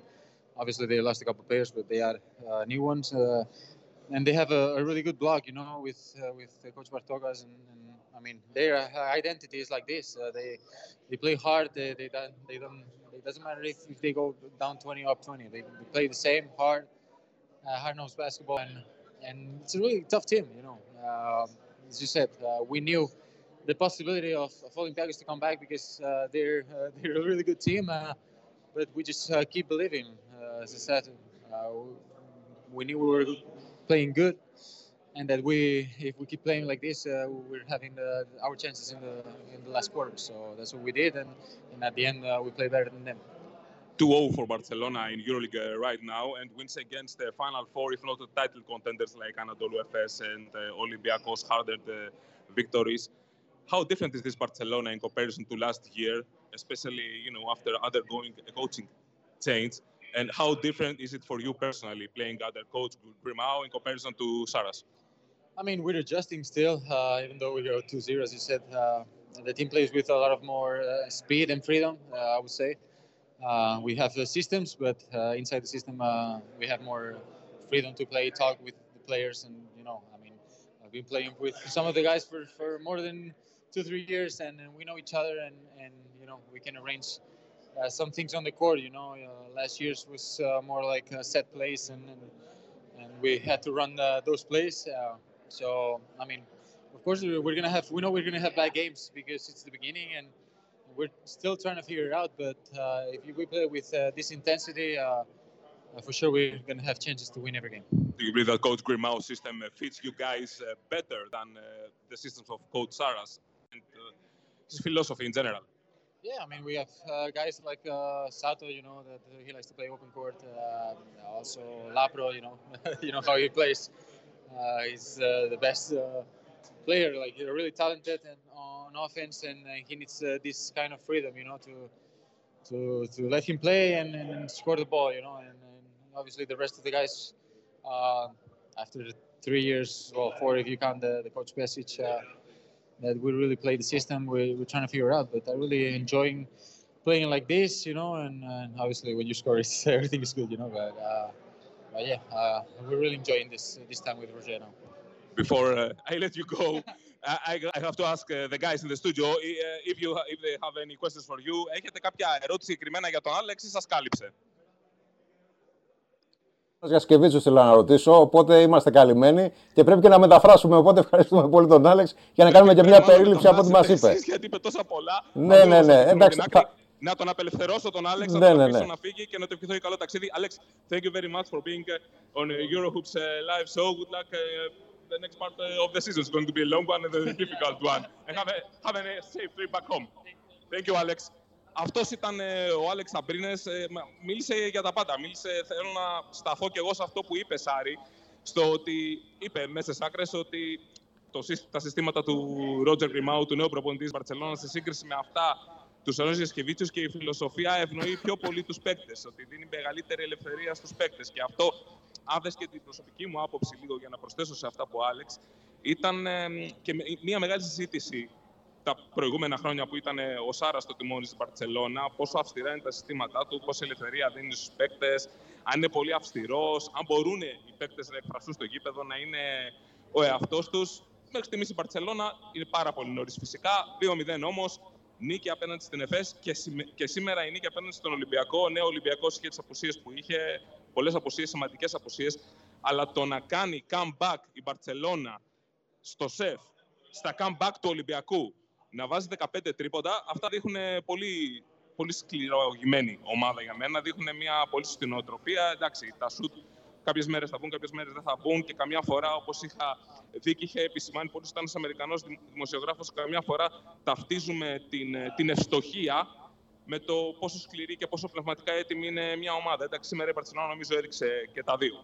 Obviously, they lost a couple of players, but they are new ones and they have a, a, really good block. you know, with uh, with uh, Coach Bartogas, and, and, I mean their uh, identity is like this. Uh, they they play hard. They they don't, they don't it doesn't matter if, if they go down 20 up 20. They, they play the same hard, uh, hard nosed basketball, and and it's a really tough team, you know. Um, as you said, uh, we knew the possibility of, of Olympiacos to come back because they're they're a really good team, but we just keep believing. as I said, we knew we were playing good, and that we, if we keep playing like this, uh, we're having the, our chances in the in the last quarter. So that's what we did, and, and at the end uh, we play better than them. 2-0 for Barcelona in EuroLeague uh, right now, and wins against the Final Four, if not the title contenders like Anadolu Efes and uh, Olympiacos, harder victories. How different is this Barcelona in comparison to last year, especially you know after undergoing a coaching change? And how different is it for you personally playing under coach Grimao in comparison to Saras? I mean, we're adjusting still, uh, even though we go 2 0, as you said. Uh, the team plays with a lot of more uh, speed and freedom, uh, I would say. Uh, we have the systems, but uh, inside the system, we have more freedom to play, talk with the players. And, you know, I mean, I've been playing with some of the guys for, for more than two, three years, and, and we know each other, and, and, you know, we can arrange some things on the court. You know, last year's was more like set plays, and, and, and we had to run those plays. So I mean, of course we're gonna have we know we're gonna have bad games because it's the beginning and we're still trying to figure it out. But if we play with this intensity. Uh, for sure we're going to have chances to win every game. Do you believe that Coach Grimao's system fits you guys uh, better than uh, the systems of Coach Saras and his philosophy in general? Yeah, I mean, we have uh, guys like uh, Sato, you know, that he likes to play open court. Uh, also, Lapro, you know, you know how he plays. Uh, he's uh, the best uh, player. Like he's really talented and on offense, and he needs this kind of freedom, you know, to to to let him play and, and score the ball, you know. And, and, obviously, the rest of the guys, after three years, well, four if you count the, the coach message that we really play the system. We, we're trying to figure out, but I really enjoying playing like this, you know. And, and obviously, when you score, it's, everything is good, you know. But, uh, but yeah, uh, we're really enjoying this this time with Roger now. Before uh, I let you go, I, I have to ask uh, the guys in the studio uh, if you if they have any questions for you. Έχετε κάποια ερώτηση συγκεκριμένα για τον Άλεξ ή σας κάλυψε; για Σκεβίτσου θέλω να ρωτήσω, οπότε είμαστε καλυμμένοι και πρέπει και να μεταφράσουμε. Οπότε ευχαριστούμε πολύ τον Άλεξ για να κάνουμε και μια περίληψη από ό,τι μας είπε. Γιατί είπε τόσα πολλά. Ναι, ναι, ναι. Εντάξει, να τον απελευθερώσω τον Άλεξ, ναι, να τον ναι, ναι. να φύγει και να του ευχηθώ καλό ταξίδι. Άλεξ, thank you very much for being on Eurohoops live show. Good luck the next part of the season. It's going to be a long one and a difficult one. And have a, have a safe trip back home. Thank you, Alex. Αυτός ήταν ε, ο Άλεξ Αμπρίνε. Ε, μίλησε για τα πάντα. Μίλησε, θέλω να σταθώ κι εγώ σε αυτό που είπε, Σάρη, στο ότι είπε μέσα στις άκρες ότι το, τα συστήματα του Ρότζερ Γκριμάου, του νέου προπονητής της Μπαρσελόνα, σε σύγκριση με αυτά τους Ενό Γεσκεβίτσιου και η φιλοσοφία ευνοεί πιο πολύ τους παίκτες. Ότι δίνει μεγαλύτερη ελευθερία στους παίκτες. Και αυτό, αν και την προσωπική μου άποψη λίγο για να προσθέσω σε αυτά που Άλεξ, ήταν ε, και μια μεγάλη συζήτηση τα προηγούμενα χρόνια που ήταν ο Σάρας στο τιμόνι στην Παρσελώνα, πόσο αυστηρά είναι τα συστήματά του, πόση ελευθερία δίνει στους παίκτες, αν είναι πολύ αυστηρός, αν μπορούν οι παίκτες να εκφραστούν στο γήπεδο, να είναι ο εαυτός τους. Μέχρι στιγμής η Παρσελώνα είναι πάρα πολύ νωρίς φυσικά. 2-0 όμως, νίκη απέναντι στην ΕΦΕΣ και, και σήμερα η νίκη απέναντι στον Ολυμπιακό. Ο νέο Ολυμπιακό είχε τις απουσίες που είχε, πολλές απουσίες, σημαντικές απουσίες. Αλλά το να κάνει comeback η Μπαρσελόνα στο σεφ, στα comeback του Ολυμπιακού, να βάζει 15 τρίποντα, αυτά δείχνουν πολύ, πολύ σκληρογημένη ομάδα για μένα. Δείχνουν μια πολύ σωστή νοοτροπία. Εντάξει, τα σουτ κάποιες μέρες θα μπουν, κάποιες μέρες δεν θα μπουν και καμιά φορά, όπως είχα δει και είχε επισημάνει πολύ ένα Αμερικανό δημοσιογράφο, καμιά φορά ταυτίζουμε την, την ευστοχία με το πόσο σκληρή και πόσο πνευματικά έτοιμη είναι μια ομάδα. Εντάξει, σήμερα η Παρσελόνα νομίζω έδειξε και τα δύο.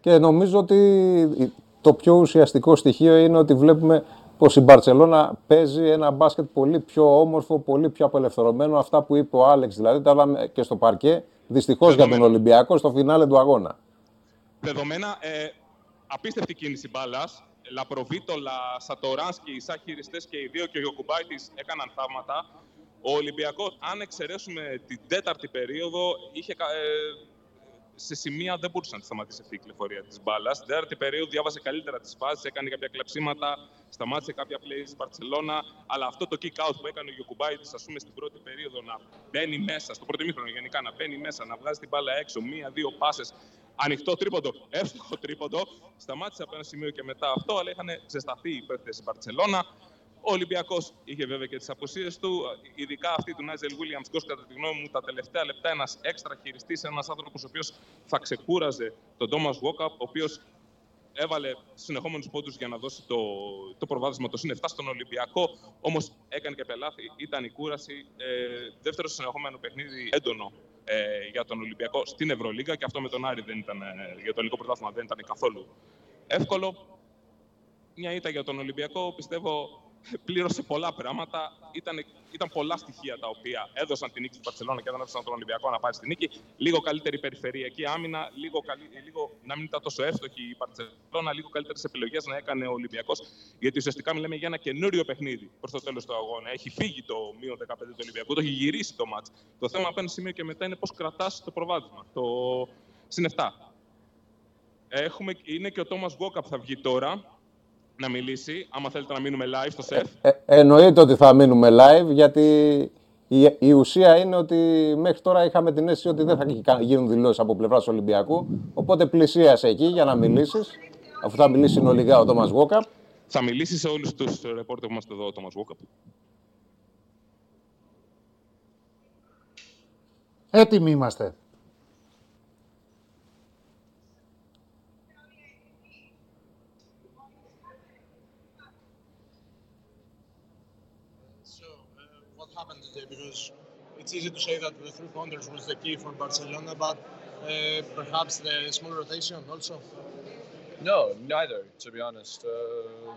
Και νομίζω ότι το πιο ουσιαστικό στοιχείο είναι ότι βλέπουμε πως η Μπαρσελόνα παίζει ένα μπάσκετ πολύ πιο όμορφο, πολύ πιο απελευθερωμένο. Αυτά που είπε ο Άλεξ δηλαδή, τα είδαμε και στο παρκέ. Δυστυχώς για τον Ολυμπιακό στο φινάλε του αγώνα. Δεδομένα, ε, απίστευτη κίνηση μπάλας. Λαπροβίτολα, Σατοράνσκι, οι χειριστές και οι δύο και ο Γιωκουμπάητη έκαναν θαύματα. Ο Ολυμπιακός, αν εξαιρέσουμε την τέταρτη περίοδο, είχε, ε, σε σημεία δεν μπορούσε να σταματήσει αυτή η κυκλοφορία της μπάλας. Στην τέταρτη περίοδο διάβασε καλύτερα τις φάσεις, έκανε κάποια κλεψίματα, σταμάτησε κάποια play στη Παρσελώνα. Αλλά αυτό το kick out που έκανε ο Γιωκουμπάητη, ας πούμε, στην πρώτη περίοδο να μπαίνει μέσα, στο πρώτο μήχρονο γενικά, να μπαίνει μέσα, να βγάζει την μπάλα έξω, μία-δύο πάσες, ανοιχτό τρίποντο, εύστοχο τρίποντο. Σταμάτησε από ένα σημείο και μετά αυτό, αλλά είχαν ξεσταθεί οι παίκτες στην Παρσελώνα. Ο Ολυμπιακός είχε βέβαια και τις αποσίες του, ειδικά αυτή του Νάιζελ Βίλιαμς Γκο, κατά τη γνώμη μου, τα τελευταία λεπτά. Ένας έξτρα χειριστής, ένας άνθρωπος ο οποίος θα ξεκούραζε τον Τόμας Βόκαπ, ο οποίος έβαλε συνεχόμενους πόντους για να δώσει το, το προβάδισμα το συν 7 στον Ολυμπιακό. Όμως έκανε και πελάθη, ήταν η κούραση. Ε, δεύτερο συνεχόμενο παιχνίδι έντονο ε, για τον Ολυμπιακό στην Ευρωλίγα και αυτό με τον Άρη δεν ήταν, ε, για το ελληνικό πρωτάθλημα δεν ήταν καθόλου εύκολο. Μια ήττα για τον Ολυμπιακό, πιστεύω πλήρωσε πολλά πράγματα. Ήταν, ήταν πολλά στοιχεία τα οποία έδωσαν την νίκη στην Παρσελόνα και δεν έδωσαν τον Ολυμπιακό να πάρει στη νίκη. Λίγο καλύτερη περιφερειακή άμυνα, λίγο, καλύ, λίγο να μην ήταν τόσο εύστοχη η Παρσελόνα, λίγο καλύτερες επιλογές να έκανε ο Ολυμπιακός. Γιατί ουσιαστικά μιλάμε για ένα καινούριο παιχνίδι προς το τέλος του αγώνα. Έχει φύγει το μείον 15 του Ολυμπιακού, το έχει γυρίσει το μάτς. Το θέμα από ένα σημείο και μετά είναι πώς κρατάς το προβάδισμα. Το συν 7. Έχουμε, είναι και ο Τόμας Γκόκα που θα βγει τώρα, να μιλήσει, άμα θέλετε να μείνουμε live στο σεφ. Ε, εννοείται ότι θα μείνουμε live, γιατί η, η ουσία είναι ότι μέχρι τώρα είχαμε την αίσθηση ότι δεν θα γίνουν δηλώσεις από πλευράς Ολυμπιακού. Οπότε πλησίασε εκεί για να μιλήσεις, αφού θα μιλήσει συνολικά ο Τόμα Βόκαπ. Θα μιλήσει σε όλους τους ρεπόρτερ που είμαστε εδώ, ο Τόμα Βόκαπ. Έτοιμοι είμαστε. It's easy to say that the three pointers was the key for Barcelona, but uh, perhaps the small rotation also. No, neither. To be honest, uh,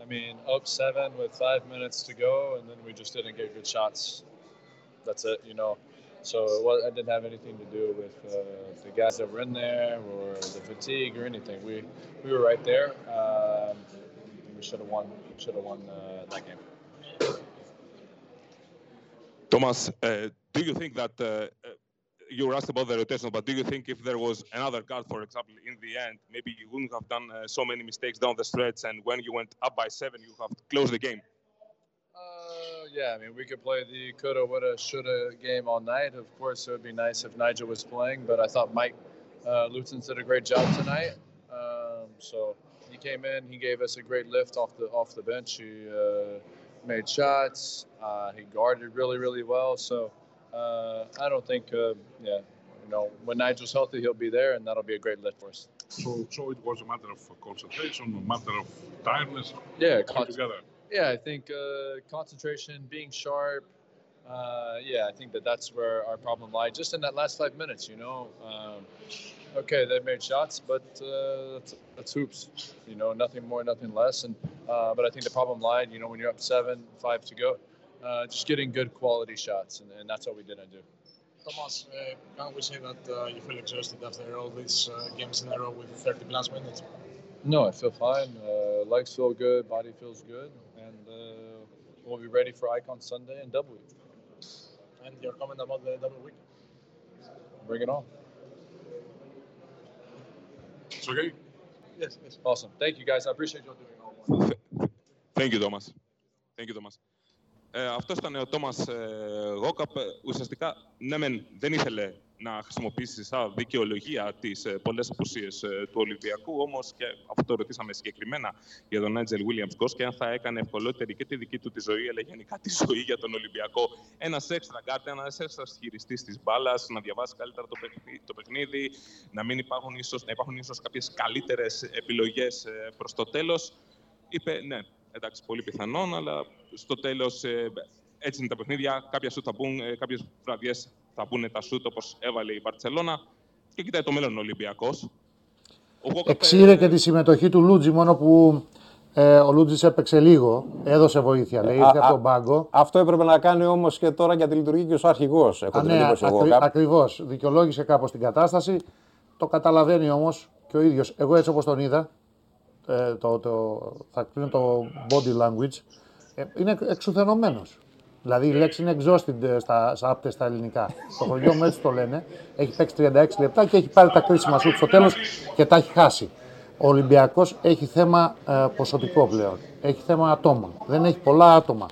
I mean, up seven with five minutes to go, and then we just didn't get good shots. That's it, you know. So it, was, didn't have anything to do with uh, the guys that were in there or the fatigue or anything. We we were right there. Um, we should have won. Should have won uh, that game. Thomas, uh, do you think that uh, uh, you were asked about the rotation, but do you think if there was another guard, for example, in the end, maybe you wouldn't have done uh, so many mistakes down the stretch, and when you went up by seven, you have closed the game? Uh, yeah, I mean, we could play the coulda, woulda, shoulda game all night. Of course, it would be nice if Nigel was playing, but I thought Mike uh, Luton did a great job tonight. Um, so he came in, he gave us a great lift off the off the bench. He uh, made shots. Uh, he guarded really, really well. So uh, I don't think, uh, yeah, you know, when Nigel's healthy, he'll be there, and that'll be a great lift for us. So, so it was a matter of concentration, a matter of tiredness. Yeah, con- together. Yeah, I think uh, concentration, being sharp. Uh, yeah, I think that that's where our problem lies. Just in that last five minutes, you know. Um, okay, they made shots, but uh, that's, that's, hoops. You know, nothing more, nothing less. And uh, but I think the problem lied, you know, when you're up seven, five to go, uh, just getting good quality shots, and, and, that's what we didn't do. Thomas, uh, can we say that uh, you feel exhausted after all these uh, games in a row with 30 plus minutes? No, I feel fine. legs feel good, body feels good, and we'll be ready for Icon Sunday and week And your comment about the double week? Bring it on. It's okay? Yes, yes. Awesome. Thank you, guys. I appreciate you doing all Thank you, Thomas. Thank you, Thomas. Ε, αυτό ήταν ο Τόμα ε, Γόκαπ. Ουσιαστικά, ναι, μεν, δεν ήθελε να χρησιμοποιήσεις σαν δικαιολογία τις ε, πολλές απουσίες ε, του Ολυμπιακού. Όμως, και αυτό το ρωτήσαμε συγκεκριμένα για τον Νάιτζελ Γουίλιαμς Γκος και αν θα έκανε ευκολότερη και τη δική του τη ζωή, αλλά γενικά τη ζωή για τον Ολυμπιακό. Ένας έξτρα γκαρντ, ένας έξτρα χειριστής της μπάλας, να διαβάσει καλύτερα το παιχνίδι, το παιχνίδι να μην υπάρχουν ίσως ίσως κάποιες καλύτερες επιλογές ε, προς το τέλος. Είπε ναι, εντάξει, πολύ πιθανόν, αλλά στο τέλος έτσι είναι τα παιχνίδια. Κάποια σουτ θα μπουν, ε, κάποιες βραδιές θα μπουν τα σουτ όπως έβαλε η Μπαρσελόνα. Και κοιτάει το μέλλον ο Ολυμπιακός. Εξήρε και τη συμμετοχή του Λούτζι μόνο που ε, ο Λούτζη έπαιξε λίγο, έδωσε βοήθεια, λέει, ήρθε από τον πάγκο. Αυτό έπρεπε να κάνει όμως και τώρα για τη λειτουργία και ο αρχηγός. Ναι, ακρι, ακριβώς. Δικαιολόγησε κάπως την κατάσταση. Το καταλαβαίνει όμως και ο ίδιος. Εγώ έτσι όπως τον είδα, ε, το, το, θα κρίνω το body language, ε, είναι εξουθενωμένος. Δηλαδή η λέξη είναι exhausted ε, στα, στα, στα ελληνικά. Το χωριό μου έτσι το λένε. Έχει παίξει 36 λεπτά και έχει πάρει τα κρίσιμα σου στο τέλος και τα έχει χάσει. Ο Ολυμπιακός έχει θέμα ε, ποσοτικό πλέον. Έχει θέμα ατόμων. Δεν έχει πολλά άτομα.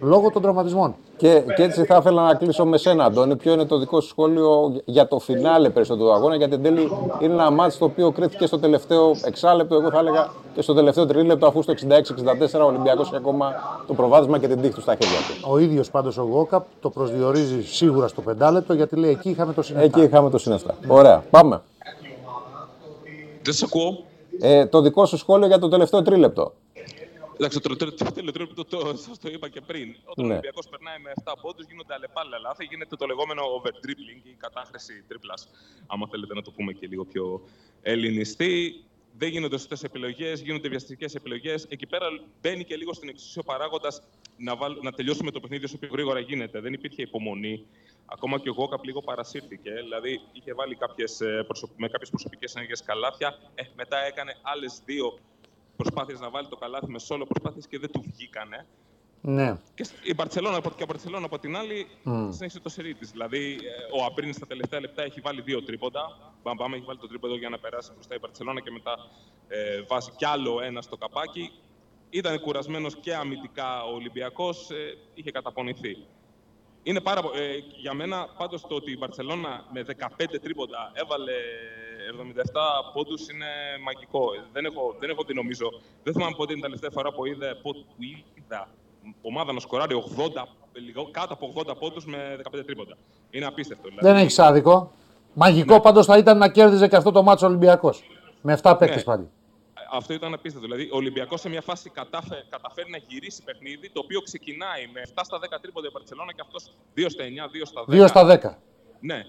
Λόγω των τραυματισμών. Και, και έτσι θα ήθελα να κλείσω με σένα, Αντώνη. Ποιο είναι το δικό σου σχόλιο για το φινάλε περισσότερο του αγώνα, γιατί εν τέλει είναι ένα μάτι το οποίο κρίθηκε στο τελευταίο εξάλεπτο, εγώ θα έλεγα και στο τελευταίο τρίλεπτο, αφού στο 66-64 ο Ολυμπιακός είχε ακόμα το προβάδισμα και την τύχη του στα χέρια του. Ο ίδιος πάντως ο Γόκαπ το προσδιορίζει σίγουρα στο πεντάλεπτο, γιατί λέει εκεί είχαμε το συνεφτά. Εκεί είχαμε το συνεφτά. Ωραία, πάμε. Δεν σε ακούω. Ε, το δικό σου σχόλιο για το τελευταίο τρίλεπτο. Εντάξει, το τελευταίο τρίλεπτο το, σας το είπα και πριν. Όταν ναι. ο Ολυμπιακός περνάει με 7 πόντους, γίνονται αλλεπάλληλα λάθη. Γίνεται το λεγόμενο overdribbling ή κατάχρηση τρίπλας. Άμα θέλετε να το πούμε και λίγο πιο ελληνιστή. Δεν γίνονται σωστές επιλογές, γίνονται βιαστικές επιλογές. Εκεί πέρα μπαίνει και λίγο στην εξουσία παράγοντας να, να τελειώσουμε το παιχνίδι όσο πιο γρήγορα γίνεται. Δεν υπήρχε υπομονή. Ακόμα και ο Γόκαπ λίγο παρασύρθηκε. Δηλαδή είχε βάλει κάποιες, ε, με κάποιες προσωπικές ενέργειε καλάθια. Ε, μετά έκανε άλλες δύο προσπάθειες να βάλει το καλάθι με σόλο προσπάθειες και δεν του βγήκανε. Ναι. Και η Μπαρσελόνα, και η Μπαρσελόνα από την άλλη mm. συνέχισε το σερί της. Δηλαδή, ε, ο Απρίνη στα τελευταία λεπτά έχει βάλει δύο τρίποντα. Μπαμπάμε έχει βάλει το τρίποντο για να περάσει μπροστά η Μπαρσελόνα και μετά ε, βάζει κι άλλο ένα στο καπάκι. Ήταν κουρασμένος και αμυντικά ο Ολυμπιακός, ε, είχε καταπονηθεί. Είναι πάρα, ε, για μένα πάντως το ότι η Μπαρσελόνα με 15 τρίποντα έβαλε 77 πόντους είναι μαγικό. Δεν έχω, δεν έχω τι νομίζω. Δεν θυμάμαι πότε είναι τα τελευταία φορά που είδα, που είδα ομάδα να σκοράρει 80, λίγο, κάτω από 80 πόντους με 15 τρίποντα. Είναι απίστευτο. Δηλαδή. Δεν έχεις άδικο. Μαγικό ναι. πάντως θα ήταν να κέρδιζε και αυτό το μάτσο Ολυμπιακός. Με 7 παίκτες ναι. πάλι αυτό ήταν απίστευτο. Δηλαδή, ο Ολυμπιακός σε μια φάση κατάφε, καταφέρει να γυρίσει παιχνίδι το οποίο ξεκινάει με 7 στα 10 τρίποντα η Παρσελόνα και αυτός 2 στα 9, 2 στα 10. 2 στα 10. Ναι.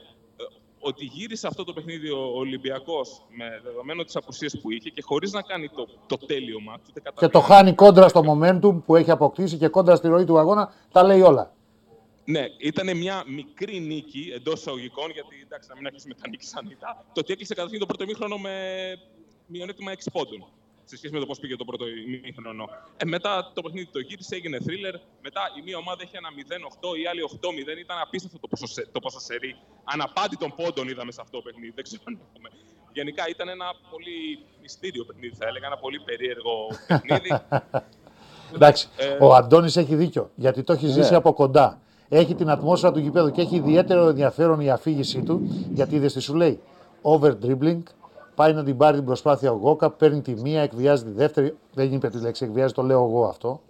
Ε, ότι γύρισε αυτό το παιχνίδι ο Ολυμπιακός με δεδομένο τις απουσίες που είχε και χωρίς να κάνει το, το τέλειο μα. Και το χάνει κόντρα στο momentum που έχει αποκτήσει και κόντρα στη ροή του αγώνα, τα λέει όλα. Ναι, ήταν μια μικρή νίκη εντός εισαγωγικών, γιατί εντάξει, να μην αρχίσουμε τα νίκη σαν Το ότι έκλεισε καταρχήν το πρώτο μήχρονο με μειονέκτημα 6 πόντων σε σχέση με το πώς πήγε το πρώτο ημίχρονο. Ε, μετά το παιχνίδι το γύρισε, έγινε θρίλερ. Μετά η μία ομάδα έχει ένα 0-8, η άλλη 8-0. Ήταν απίστευτο το πόσο, το πόσο σερή. Αναπάντητων πόντων είδαμε σε αυτό το παιχνίδι. Δεν ξέρω αν έχουμε. Γενικά ήταν ένα πολύ μυστήριο παιχνίδι, θα έλεγα. Ένα πολύ περίεργο παιχνίδι. Εντάξει, ε... ο Αντώνης έχει δίκιο, γιατί το έχει ζήσει ναι. από κοντά. Έχει την ατμόσφαιρα του γηπέδου και έχει ιδιαίτερο ενδιαφέρον η αφήγησή του, γιατί είδες τι σου λέει. Over dribbling, Πάει να την πάρει την προσπάθεια ο Γόκα, παίρνει τη μία, εκβιάζει τη δεύτερη. Δεν είπε τη λέξη, εκβιάζει, το λέω εγώ αυτό.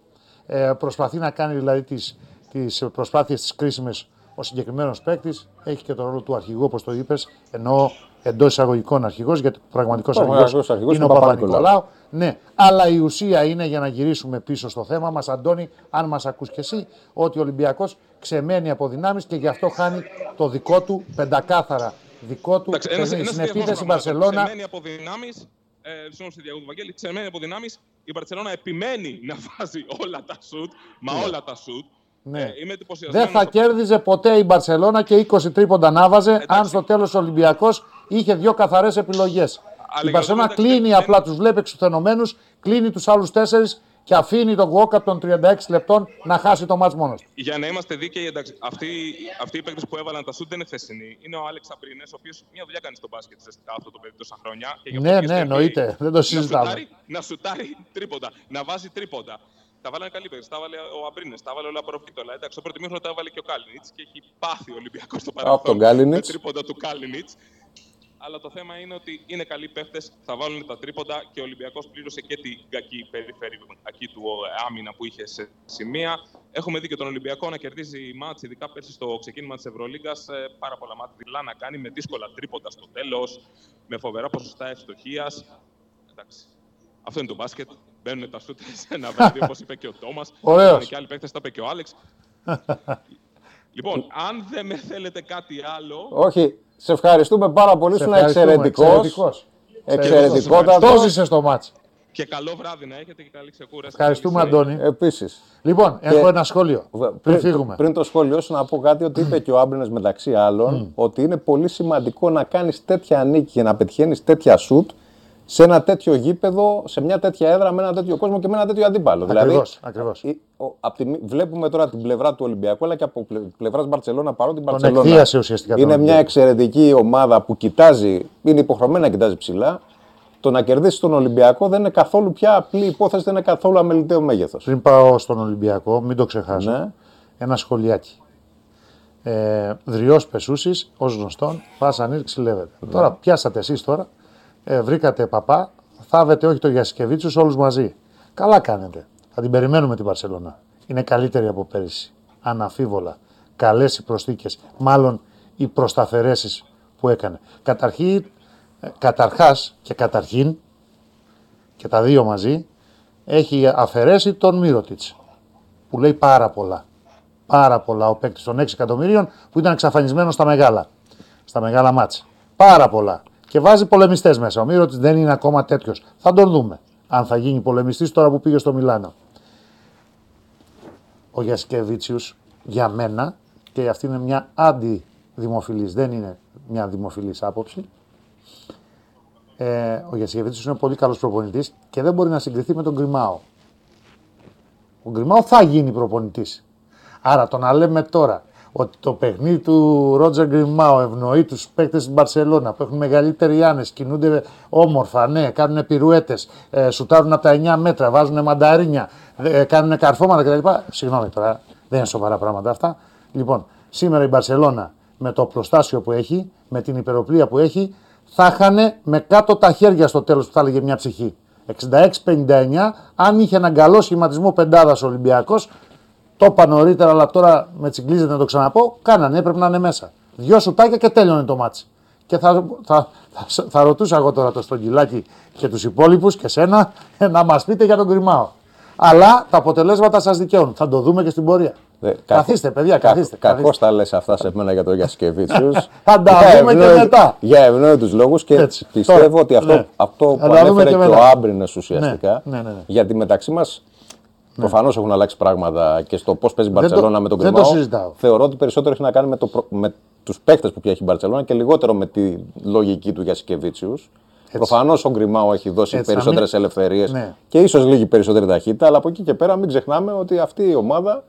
Ε, προσπαθεί να κάνει δηλαδή τις τις προσπάθειες τις κρίσιμες ο συγκεκριμένος παίκτης. Έχει και το ρόλο του αρχηγού, όπως το είπες, ενώ εντός εισαγωγικών αρχηγός, γιατί ο πραγματικός αρχηγός είναι ο Παπα-Νικολάου. Ναι, αλλά η ουσία είναι για να γυρίσουμε πίσω στο θέμα μας, Αντώνη, αν μας ακούς και εσύ, ότι ο Ολυμπιακός ξεμένει από δυνάμεις και γι' αυτό χάνει το δικό του πεντακάθαρα δικό του Εντάξει, στην επίθεση Μπαρσελόνα. Ξεμένει από δυνάμεις. Ε, στη διαγωγή του Βαγγέλη, ξεμένει από δυνάμεις. Η Μπαρσελόνα επιμένει να βάζει όλα τα σουτ. Μα ναι. όλα τα σουτ. Ναι. Ε, είμαι Δεν θα κέρδιζε ποτέ η Μπαρσελόνα και 20 τρίποντα να βάζε αν στο τέλος ο Ολυμπιακός είχε δύο καθαρές επιλογές. Η Μπαρσελόνα κλείνει απλά, τους βλέπει εξουθενωμένους, κλείνει τους άλλους τέσσερις και αφήνει τον Γουόκα των 36 λεπτών να χάσει το μάτς μόνος του. Για να είμαστε δίκαιοι, εντάξει, αυτοί, αυτοί οι παίκτες που έβαλαν τα σουτ δεν είναι θεσινοί. Είναι ο Άλεξ Αμπρίνες, ο οποίος μια δουλειά κάνει στο μπάσκετ σε αυτό το παιδί τόσα χρόνια. Και ναι, ναι, εννοείται. Δεν το συζητάμε. Να σουτάρει, να σουτάρει τρίποντα, να βάζει τρίποντα. Τα βάλανε καλή παίκτη. Τα βάλε ο Αμπρίνες, τα βάλε όλα προφήτολα. Εντάξει, το πρώτο μήχρονο τα έβαλε και ο Κάλινιτς και έχει πάθει ο Ολυμπιακός στο παρελθόν. Με τρίποντα του Κάλινιτς αλλά το θέμα είναι ότι είναι καλοί παίχτες, θα βάλουν τα τρίποντα και ο Ολυμπιακός πλήρωσε και την κακή περιφερειακή του άμυνα που είχε σε σημεία. Έχουμε δει και τον Ολυμπιακό να κερδίζει μάτς, ειδικά πέρσι στο ξεκίνημα της Ευρωλίγα. Ε, πάρα πολλά μάτια δειλά να κάνει με δύσκολα τρίποντα στο τέλος, με φοβερά ποσοστά ευστοχίας. Εντάξει. Αυτό είναι το μπάσκετ. Μπαίνουν τα σούτ σε ένα βράδυ, όπως είπε και ο Τόμας. Ωραίος. Και άλλοι παίχτες, τα είπε και ο Άλεξ. λοιπόν, αν δεν με θέλετε κάτι άλλο, Όχι, σε ευχαριστούμε πάρα πολύ. Σε Ήσουν ευχαριστούμε, εξαιρετικός. εξαιρετικός. Εξαιρετικότατο. Το ζήσες το μάτς. και καλό βράδυ να έχετε και καλή ξεκούραση. Ευχαριστούμε, Καλή Αντώνη. Επίσης. Λοιπόν, έχω ένα σχόλιο. Πριν φύγουμε. πριν το σχόλιο σου να πω κάτι ότι είπε και ο Άμπρινε μεταξύ άλλων ότι είναι πολύ σημαντικό να κάνεις τέτοια νίκη και να πετυχαίνεις τέτοια σουτ σε ένα τέτοιο γήπεδο, σε μια τέτοια έδρα, με ένα τέτοιο κόσμο και με ένα τέτοιο αντίπαλο. Ακριβώς, ακριβώς. η- ο- απ' τη μη- βλέπουμε τώρα την πλευρά του Ολυμπιακού, αλλά και από πλευράς Μπαρσελόνα, παρότι η Τον Μπαρσελόνα εκβίασε ουσιαστικά τον είναι μια Ολυμπιακό. εξαιρετική ομάδα που κοιτάζει, είναι υποχρεωμένη να κοιτάζει ψηλά. Το να κερδίσει τον Ολυμπιακό δεν είναι καθόλου πια απλή υπόθεση, δεν είναι καθόλου αμεληταίο μέγεθος. Πριν πάω στον Ολυμπιακό, μην το ξεχάσω, Ναι. ένα σχολιάκι. Ε, Δριός Πεσούσης, ως γνωστόν, πας ανήρξη λέγεται. Ναι. Τώρα πιάσατε εσείς τώρα, ε, βρήκατε παπά, θάβετε όχι το Γιασκεβίτσους όλους μαζί. Καλά κάνετε. Θα την περιμένουμε την Παρσελώνα. Είναι καλύτερη από πέρυσι. Αναφίβολα. Καλές οι προσθήκες. Μάλλον οι προσταφαιρέσεις που έκανε. Καταρχήν, ε, καταρχάς και καταρχήν, και τα δύο μαζί, έχει αφαιρέσει τον Μύρωτιτς, που λέει πάρα πολλά. Πάρα πολλά ο παίκτης των 6 εκατομμυρίων που ήταν εξαφανισμένος στα μεγάλα. Στα μεγάλα μάτσα. Πάρα πολλά. Και βάζει πολεμιστές μέσα. Ο Μύρωτιτς δεν είναι ακόμα τέτοιος. Θα τον δούμε. Αν θα γίνει πολεμιστής τώρα που πήγε στο Μιλάνο. Ο Γιασκεβίτσιους για μένα, και αυτή είναι μια αντιδημοφιλής, δεν είναι μια δημοφιλής άποψη, ε, ο Γιασκεβίτσιους είναι πολύ καλός προπονητής και δεν μπορεί να συγκριθεί με τον Γκριμάο. Ο Γκριμάο θα γίνει προπονητής. Άρα το να λέμε τώρα ότι το παιχνίδι του Ρότζερ Γκριμάο ευνοεί τους παίκτες της Μπαρσελόνα που έχουν μεγαλύτεροι άνε, κινούνται όμορφα, ναι, κάνουν πυρουέτες, ε, σουτάρουν από τα 9 μέτρα, βάζουν μανταρίνια, ε, κάνουν καρφώματα κτλ. Συγγνώμη τώρα, δεν είναι σοβαρά πράγματα αυτά. Λοιπόν, σήμερα η Μπαρσελόνα με το προστάσιο που έχει, με την υπεροπλία που έχει, θα είχαν με κάτω τα χέρια στο τέλος που θα έλεγε μια ψυχή. 66-59, αν είχε έναν καλό σχηματισμό πεντάδας Ολυμπιακός, το είπα νωρίτερα, αλλά τώρα με τσιγκλίζεται να το ξαναπώ. Κάνανε, έπρεπε να είναι μέσα. Δυο σουτάκια και τέλειωνε το μάτσι. Και θα, θα, θα, θα ρωτούσα εγώ τώρα το Στρογγυλάκι και τους υπόλοιπους και σένα να μας πείτε για τον κρυμάο. Αλλά τα αποτελέσματα σας δικαιώνουν. Θα το δούμε και στην πορεία. Ε, καθίστε, παιδιά, καθίστε. Κακώς τα λες αυτά σε μένα για τον Γιασκεβίτσιους. Θα τα δούμε και μετά. Για ευνόητους λόγους και Έτσι. πιστεύω Τώρα, ότι αυτό, ναι. αυτό Θα που τα δούμε ανέφερε και και, ο μετά. Άμπρινες ουσιαστικά. Ναι, ναι, ναι, ναι. Γιατί μεταξύ μας προφανώς έχουν αλλάξει πράγματα και στο πώς παίζει η Δεν το- Μπαρσελόνα με τον δεν το Γκριμάο. συζητάω. Θεωρώ ότι περισσότερο έχει να κάνει με, το, προ- με τους παίκτες που πια έχει η Μπαρσελόνα και λιγότερο με τη λογική του Γιασκεβίτσιους. Προφανώς ο Γκριμάου έχει δώσει Έτσι, να περισσότερες μην- ελευθερίες Ναι. και ίσως λίγη περισσότερη ταχύτητα, αλλά από εκεί και πέρα μην ξεχνάμε ότι αυτή η ομάδα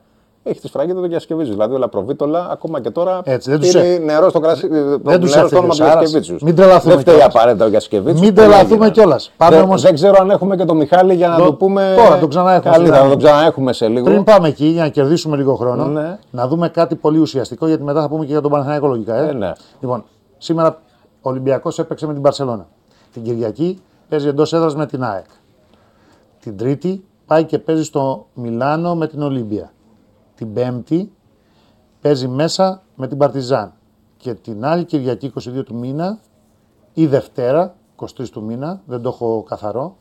έχει τη σφραγίδα του Γιασκεβίτσιου. Δηλαδή ο Λαπροβίτολα ακόμα και τώρα Έτσι, δεν τους είναι έ- νερό στο κρασί. Δεν τους νερό στο έφυγε όνομα ο του Σάρας. Γιασκεβίτσιου. Μην τρελαθούμε Δεν φταίει κιόλας. απαραίτητα ο Γιασκεβίτσιου. Μην Πολλά τρελαθούμε έγιναν. κιόλας. Πάμε δεν, όμως- δεν ξέρω αν έχουμε και τον Μιχάλη για να Το- το πούμε. τώρα, τον ξαναέχουμε Καλύτερα, στη να τον γραμμή. ξαναέχουμε σε λίγο. Πριν πάμε εκεί, για να κερδίσουμε λίγο χρόνο, Ναι. να δούμε κάτι πολύ ουσιαστικό, γιατί μετά θα πούμε και για τον Παναθηναϊκό λογικά. Ε. Ε, ναι. Λοιπόν, σήμερα ο Ολυμπιακός έπαιξε με την Παρσελώνα. Την Κυριακή παίζει εντός έδρας με την ΑΕΚ. Την Τρίτη πάει και παίζει στο Μιλάνο με την Ολύμπια. Την Πέμπτη παίζει μέσα με την Παρτιζάν. Και την άλλη Κυριακή 22 του μήνα ή Δευτέρα 23 του μήνα, δεν το έχω καθαρό,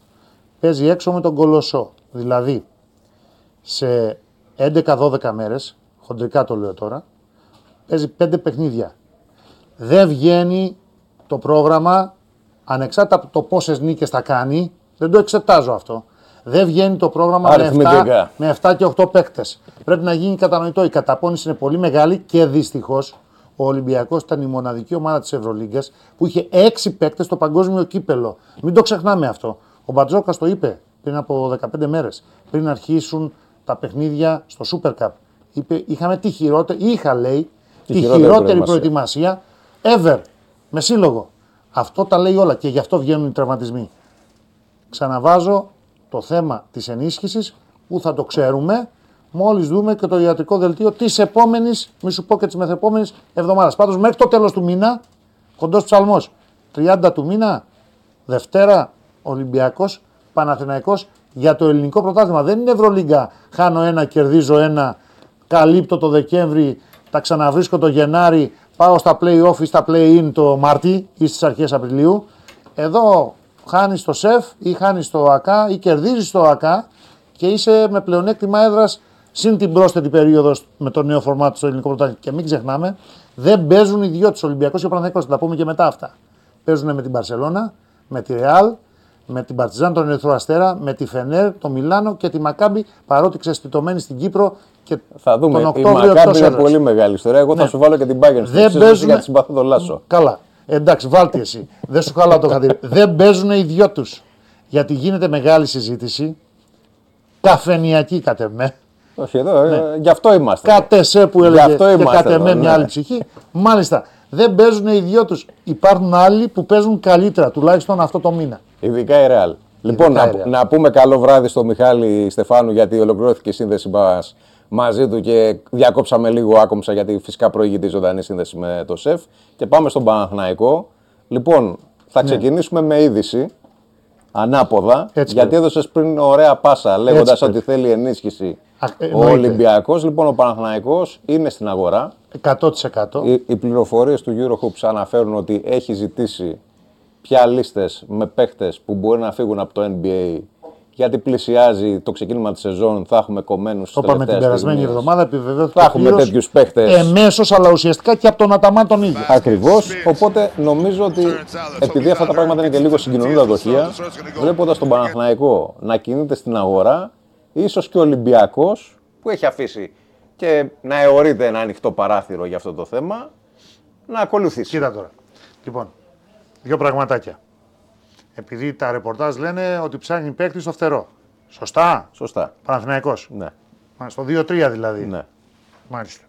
παίζει έξω με τον Κολοσσό. Δηλαδή σε 11-12 μέρες, χοντρικά το λέω τώρα, παίζει 5 παιχνίδια. Δεν βγαίνει το πρόγραμμα, ανεξάρτητα από το πόσες νίκες θα κάνει, δεν το εξετάζω αυτό. Δεν βγαίνει το πρόγραμμα με 7, Αριθμητικά. με 7 και 8 παίκτες. Πρέπει να γίνει κατανοητό. Η καταπώνηση είναι πολύ μεγάλη και δυστυχώς ο Ολυμπιακός ήταν η μοναδική ομάδα της Ευρωλίγκας που είχε 6 παίκτες στο παγκόσμιο κύπελο. Μην το ξεχνάμε αυτό. Ο Μπατζόκας το είπε πριν από 15 μέρες, πριν αρχίσουν τα παιχνίδια στο Super Cup. Είπε, είχαμε τη χειρότερη, είχα λέει, τη, χειρότερη χειρότερη προετοιμασία. προετοιμασία ever με σύλλογο. Αυτό τα λέει όλα και γι' αυτό βγαίνουν οι τραυματισμοί. Ξαναβάζω το θέμα της ενίσχυσης που θα το ξέρουμε μόλις δούμε και το ιατρικό δελτίο της επόμενης, μη σου πω και της μεθεπόμενης εβδομάδας. Πάντως μέχρι το τέλος του μήνα, κοντός ψαλμός, 30 του μήνα, Δευτέρα, Ολυμπιακός, Παναθηναϊκός για το ελληνικό πρωτάθλημα. Δεν είναι Ευρωλίγκα, χάνω ένα, κερδίζω ένα, καλύπτω το Δεκέμβρη, τα ξαναβρίσκω το Γενάρη, πάω στα play-off ή στα play-in το Μάρτι ή στις αρχές Απριλίου. Εδώ χάνεις το ΣΕΦ ή χάνεις το ΑΚΑ ή κερδίζεις το ΑΚΑ και είσαι με πλεονέκτημα έδρας συν την πρόσθετη περίοδος με το νέο φορμάτ στο ελληνικό πρωτάθλημα. Και μην ξεχνάμε, δεν παίζουν οι δυο τους Ολυμπιακούς και ο Παναθηναϊκός, θα τα πούμε και μετά αυτά. Παίζουν με την Παρσελώνα, με τη Ρεάλ, με την Παρτιζάν, τον Ερυθρό Αστέρα, με τη Φενέρ, το Μιλάνο και τη Μακάμπη, παρότι ξεσπιτωμένη στην Κύπρο και Θα δούμε. τον Η Οκτώβριο Μακάμπη εκτός είναι έδρας. πολύ μεγάλη ιστορία. Εγώ θα Ναι. σου βάλω και την Bayern στο Δεν εξής, παίζουνε- γιατί συμπαθώ τον Λάσο. Καλά. Εντάξει, βάλτε εσύ. Δεν σου χαλάω το χατήρι. Δεν παίζουν οι δυο τους. Γιατί γίνεται μεγάλη συζήτηση. Καφενιακή κατ' εμέ. Όχι, εδώ, ε, γι' αυτό είμαστε. Κατ' εσέ που Γι' έλεγε αυτό και είμαστε κατ' εμέ εδώ, μια ναι. άλλη ψυχή. Μάλιστα. Δεν παίζουν οι δυο τους. Υπάρχουν άλλοι που παίζουν καλύτερα, τουλάχιστον αυτό το μήνα. Ειδικά η Real. Λοιπόν, η να, Real. να πούμε καλό βράδυ στο Μιχάλη Στεφάνου γιατί ολοκληρώθηκε η σύνδεση μα μαζί του και διακόψαμε λίγο άκομψα γιατί φυσικά προηγείται η ζωντανή σύνδεση με το ΣΕΦ. Και πάμε στον Παναθηναϊκό. Λοιπόν, θα Ναι. ξεκινήσουμε με είδηση ανάποδα. Έτσι γιατί πρέπει. έδωσες πριν ωραία πάσα λέγοντας Έτσι ότι θέλει ενίσχυση Α, ο εννοείται. Ολυμπιακός. Λοιπόν, ο Παναθηναϊκός είναι στην αγορά. 100%. Οι, οι πληροφορίες του Eurohoops αναφέρουν ότι έχει ζητήσει πια λίστες με παίχτες που μπορεί να φύγουν από το NBA γιατί πλησιάζει το ξεκίνημα της σεζόν, θα έχουμε κομμένους Το είπαμε την περασμένη εβδομάδα, επιβεβαιώθηκε. Θα έχουμε τέτοιους παίχτες. Εμέσως, αλλά ουσιαστικά και από τον Αταμάν τον ίδιο. Ακριβώς, οπότε νομίζω ότι επειδή αυτά τα πράγματα είναι και λίγο συγκοινωνούν τα δοχεία, βλέποντας τον Παναθηναϊκό να κινείται στην αγορά, ίσως και ο Ολυμπιακός που έχει αφήσει και να αιωρείται ένα ανοιχτό παράθυρο για αυτό το θέμα, να ακολουθήσει. Κοίτα τώρα. Λοιπόν, δύο πραγματάκια. Επειδή τα ρεπορτάζ λένε ότι ψάχνει παίκτης στο φτερό. Σωστά; Σωστά. Παναθηναϊκός; Ναι. Μα, Στο 2-3 δηλαδή. ναι. Μάλιστα.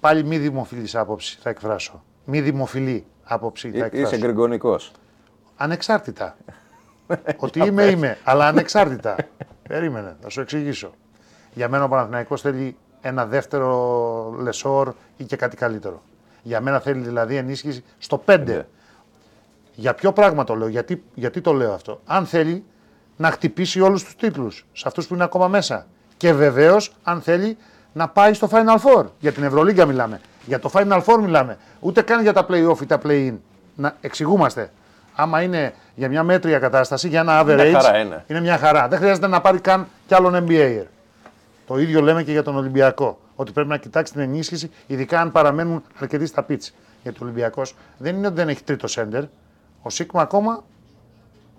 Πάλι μη δημοφιλής άποψη θα εκφράσω. Μη δημοφιλή άποψη θα Ε, εκφράσω. Είσαι γκρικονικός. Ανεξάρτητα. Ότι είμαι, είμαι. Αλλά ανεξάρτητα. Περίμενε, θα σου εξηγήσω. Για μένα ο Παναθηναϊκός θέλει ένα δεύτερο λεσόρ ή και κάτι καλύτερο. Για μένα θέλει δηλαδή ενίσχυση στο 5. Ναι. Για ποιο πράγμα το λέω, γιατί, γιατί το λέω αυτό. Αν θέλει να χτυπήσει όλους τους τίτλους, σε αυτούς που είναι ακόμα μέσα. Και βεβαίως αν θέλει να πάει στο Final Four. Για την Ευρωλίγκα μιλάμε. Για το Final Four μιλάμε. Ούτε καν για τα play-off ή τα play-in. Να εξηγούμαστε. Άμα είναι για μια μέτρια κατάσταση, για ένα average, χαρά είναι. μια χαρά. Δεν χρειάζεται να πάρει καν κι άλλον NBA. Το ίδιο λέμε και για τον Ολυμπιακό. Ότι πρέπει να κοιτάξει την ενίσχυση, ειδικά αν παραμένουν αρκετοί στα πίτς. Γιατί ο Ολυμπιακός δεν είναι ότι δεν έχει τρίτο σέντερ. Ο Σίγμα ακόμα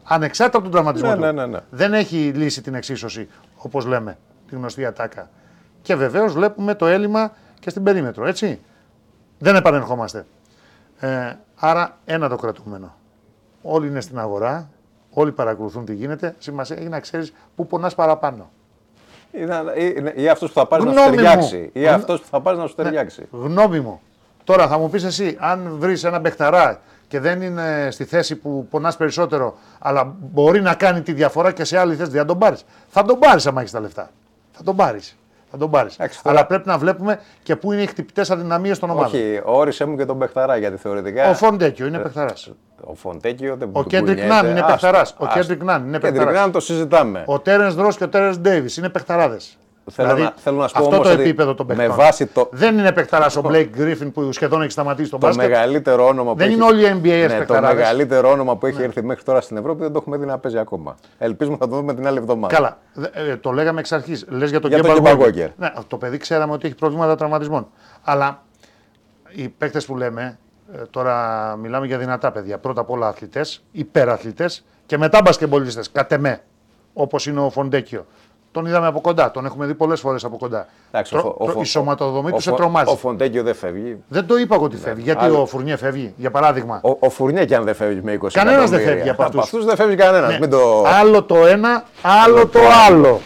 ανεξάρτητα από τον τραυματισμό Ναι, του. ναι, ναι, ναι. Δεν έχει λύσει την εξίσωση, όπως λέμε, τη γνωστή ατάκα. Και βεβαίως βλέπουμε το έλλειμμα και στην περίμετρο, έτσι. Δεν επανερχόμαστε. Ε, άρα ένα το κρατούμενο. Όλοι είναι στην αγορά, όλοι παρακολουθούν τι γίνεται. Σημασία έχει να ξέρεις πού πονάς παραπάνω. Ή, να- ή- ή αυτός που θα πάρει να σου Γνώμη μου. ταιριάξει. Ή Γνω- αυτός που θα πάρει να σου ταιριάξει. Γνώμη μου. Τώρα θα μου πεις εσύ, αν βρεις ένα μπεχταρά και δεν είναι στη θέση που πονάς περισσότερο, αλλά μπορεί να κάνει τη διαφορά και σε άλλη θέση, δεν θα τον πάρεις. Θα τον πάρεις άμα έχεις τα λεφτά. Θα τον πάρεις. Θα τον πάρεις. Εντάξει, τώρα- Αλλά πρέπει να βλέπουμε και πού είναι οι χτυπητές αδυναμίες των ομάδων. Όχι, όρισε μου και τον Μπεχταρά γιατί θεωρητικά. Ο Φοντέκιο είναι μπεχταρά. Ο Φοντέκιο δεν Ο του Κέντρικ κουνιέται. Νάν είναι Άστο, παιχταράς. Ο άστο. Κέντρικ Νάν είναι Κέντρικ παιχταράς. Νάν το συζητάμε. Ο Τέρενς Ρος και ο Τέρενς Ντέιβις είναι παιχταράδε. Θέλω να- θέλω να σου πω αυτό όμως το ότι επίπεδο των με παιχτών. βάση το- Δεν είναι παιχταρά ο Μπλέικ Γκρίφιν που σχεδόν έχει σταματήσει τον Το μπάσκετ. μεγαλύτερο όνομα που Δεν έχει... είναι όλοι οι NBA ναι, το παιχταράδες. μεγαλύτερο όνομα που έχει έρθει μέχρι τώρα στην Ευρώπη δεν το έχουμε δει να παίζει ακόμα. Ελπίζουμε θα το δούμε την άλλη εβδομάδα. Καλά. Δε- ε, το λέγαμε εξ αρχής. Λες για τον Για τον Kemba Kemba Walker. Walker. Ναι, το παιδί ξέραμε ότι έχει προβλήματα τραυματισμών. Αλλά οι παίκτες που λέμε, ε, τώρα μιλάμε για δυνατά παιδιά. Πρώτα απ' όλα αθλητές, υπεραθλητές και μετά μπασκεμπολίστε. Κατ' εμέ. Όπως είναι ο Φοντέκιο. Τον είδαμε από κοντά. Τον έχουμε δει πολλές φορές από κοντά. Εντάξει, Τρο- ο, τρο- ο, η σωματοδομή ο, του σε ο, τρομάζει. ο Φοντέκιο δεν φεύγει. Δεν το είπα εγώ ότι φεύγει. Γιατί Άλλο. ο Φουρνιέ φεύγει, για παράδειγμα. Ο, ο Φουρνιέ και αν δεν φεύγει με 20 Κανένας δεν εκατομμύρια. φεύγει από αυτούς. αυτούς δεν φεύγει κανένας. Ναι. Μην το... Άλλο το ένα, άλλο το άλλο.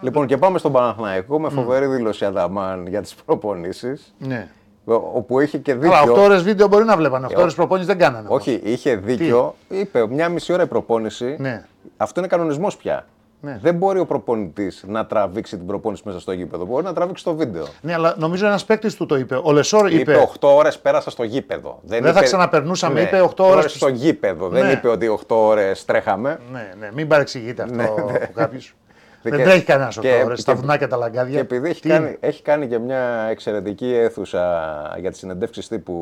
Λοιπόν, και πάμε στον Παναθηναϊκό με φοβερή δήλωση Ανταμάν για τις προπονήσεις. Ναι. Όπου είχε και Αλλά 8 δίκιο. ώρες βίντεο μπορεί να βλέπανε. 8 ώρες προπόνησης δεν κάνανε. όμως. Όχι, είχε δίκιο. Είπε μια μισή ώρα η προπόνηση. Ναι. Αυτό είναι κανονισμός πια. Ναι. Δεν μπορεί ο προπονητής να τραβήξει την προπόνηση μέσα στο γήπεδο. Μπορεί να τραβήξει το βίντεο. Ναι, αλλά νομίζω ένας παίκτης του το είπε. Ο Λεσόρ είπε. Είπε 8 ώρες πέρασα στο γήπεδο. Δεν θα είπε- ξαναπερνούσαμε, είπε 8 ώρες ώρες στο γήπεδο. Δεν Ναι. είπε ότι 8 ώρες τρέχαμε. Ναι, ναι, μην παρεξηγείτε αυτό Ναι, ναι. από κάποιο. Δεν Και- τρέχει κανένας 8 και- ώρες. και- Στα βουνάκια τα λαγκάδια. Και επειδή έχει Τι κάνει, είναι; έχει κάνει και μια εξαιρετική αίθουσα για τις συνεντεύξεις τύπου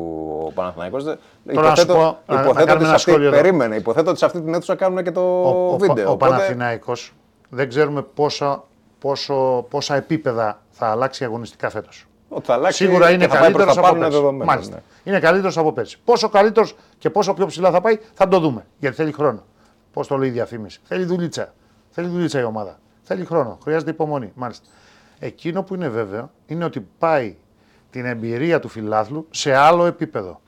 ο Παναθηναϊκός, δε- Τώρα να σου πω, να- να υποθέτω κάνουμε ότι σε ένα αυτή, σχόλιο εδώ. περίμενε, υποθέτω ότι σε αυτή την αίθουσα κάνουν και το Ο, ο, βίντεο. ο οπότε- Παναθηναϊκός δεν ξέρουμε πόσα, πόσο, πόσα επίπεδα θα αλλάξει αγωνιστικά φέτος. Ότι θα αλλάξει Σίγουρα και είναι θα πάει προς καλύτερο τα από πάνω, είναι πέρσι. δεδομένο, Μάλιστα. ναι. Είναι καλύτερος από πέρσι. Πόσο καλύτερος και πόσο πιο ψηλά θα πάει θα το δούμε. Γιατί θέλει χρόνο. Πώς το λέει η διαφήμιση. Θέλει δουλίτσα. Θέλει δουλίτσα η ομάδα. Θέλει χρόνο. Χρειάζεται υπομονή. Μάλιστα. Εκείνο που είναι βέβαιο είναι ότι πάει την εμπειρία του φιλάθλου σε άλλο επίπεδο.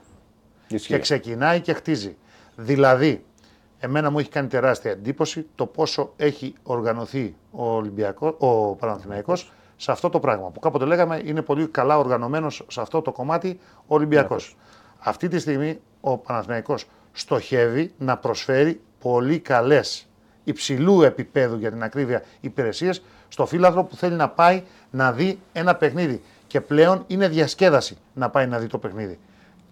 Ισχύει. Και ξεκινάει και χτίζει. Δηλαδή, εμένα μου έχει κάνει τεράστια εντύπωση το πόσο έχει οργανωθεί ο, Ολυμπιακός, ο Παναθηναϊκός σε αυτό το πράγμα. Που κάποτε λέγαμε είναι πολύ καλά οργανωμένος σε αυτό το κομμάτι ο Ολυμπιακός. Αυτή τη στιγμή ο Παναθηναϊκός στοχεύει να προσφέρει πολύ καλές υψηλού επίπεδου για την ακρίβεια υπηρεσίες στο φύλαθρο που θέλει να πάει να δει ένα παιχνίδι. Και πλέον είναι διασκέδαση να πάει να δει το παιχνίδι.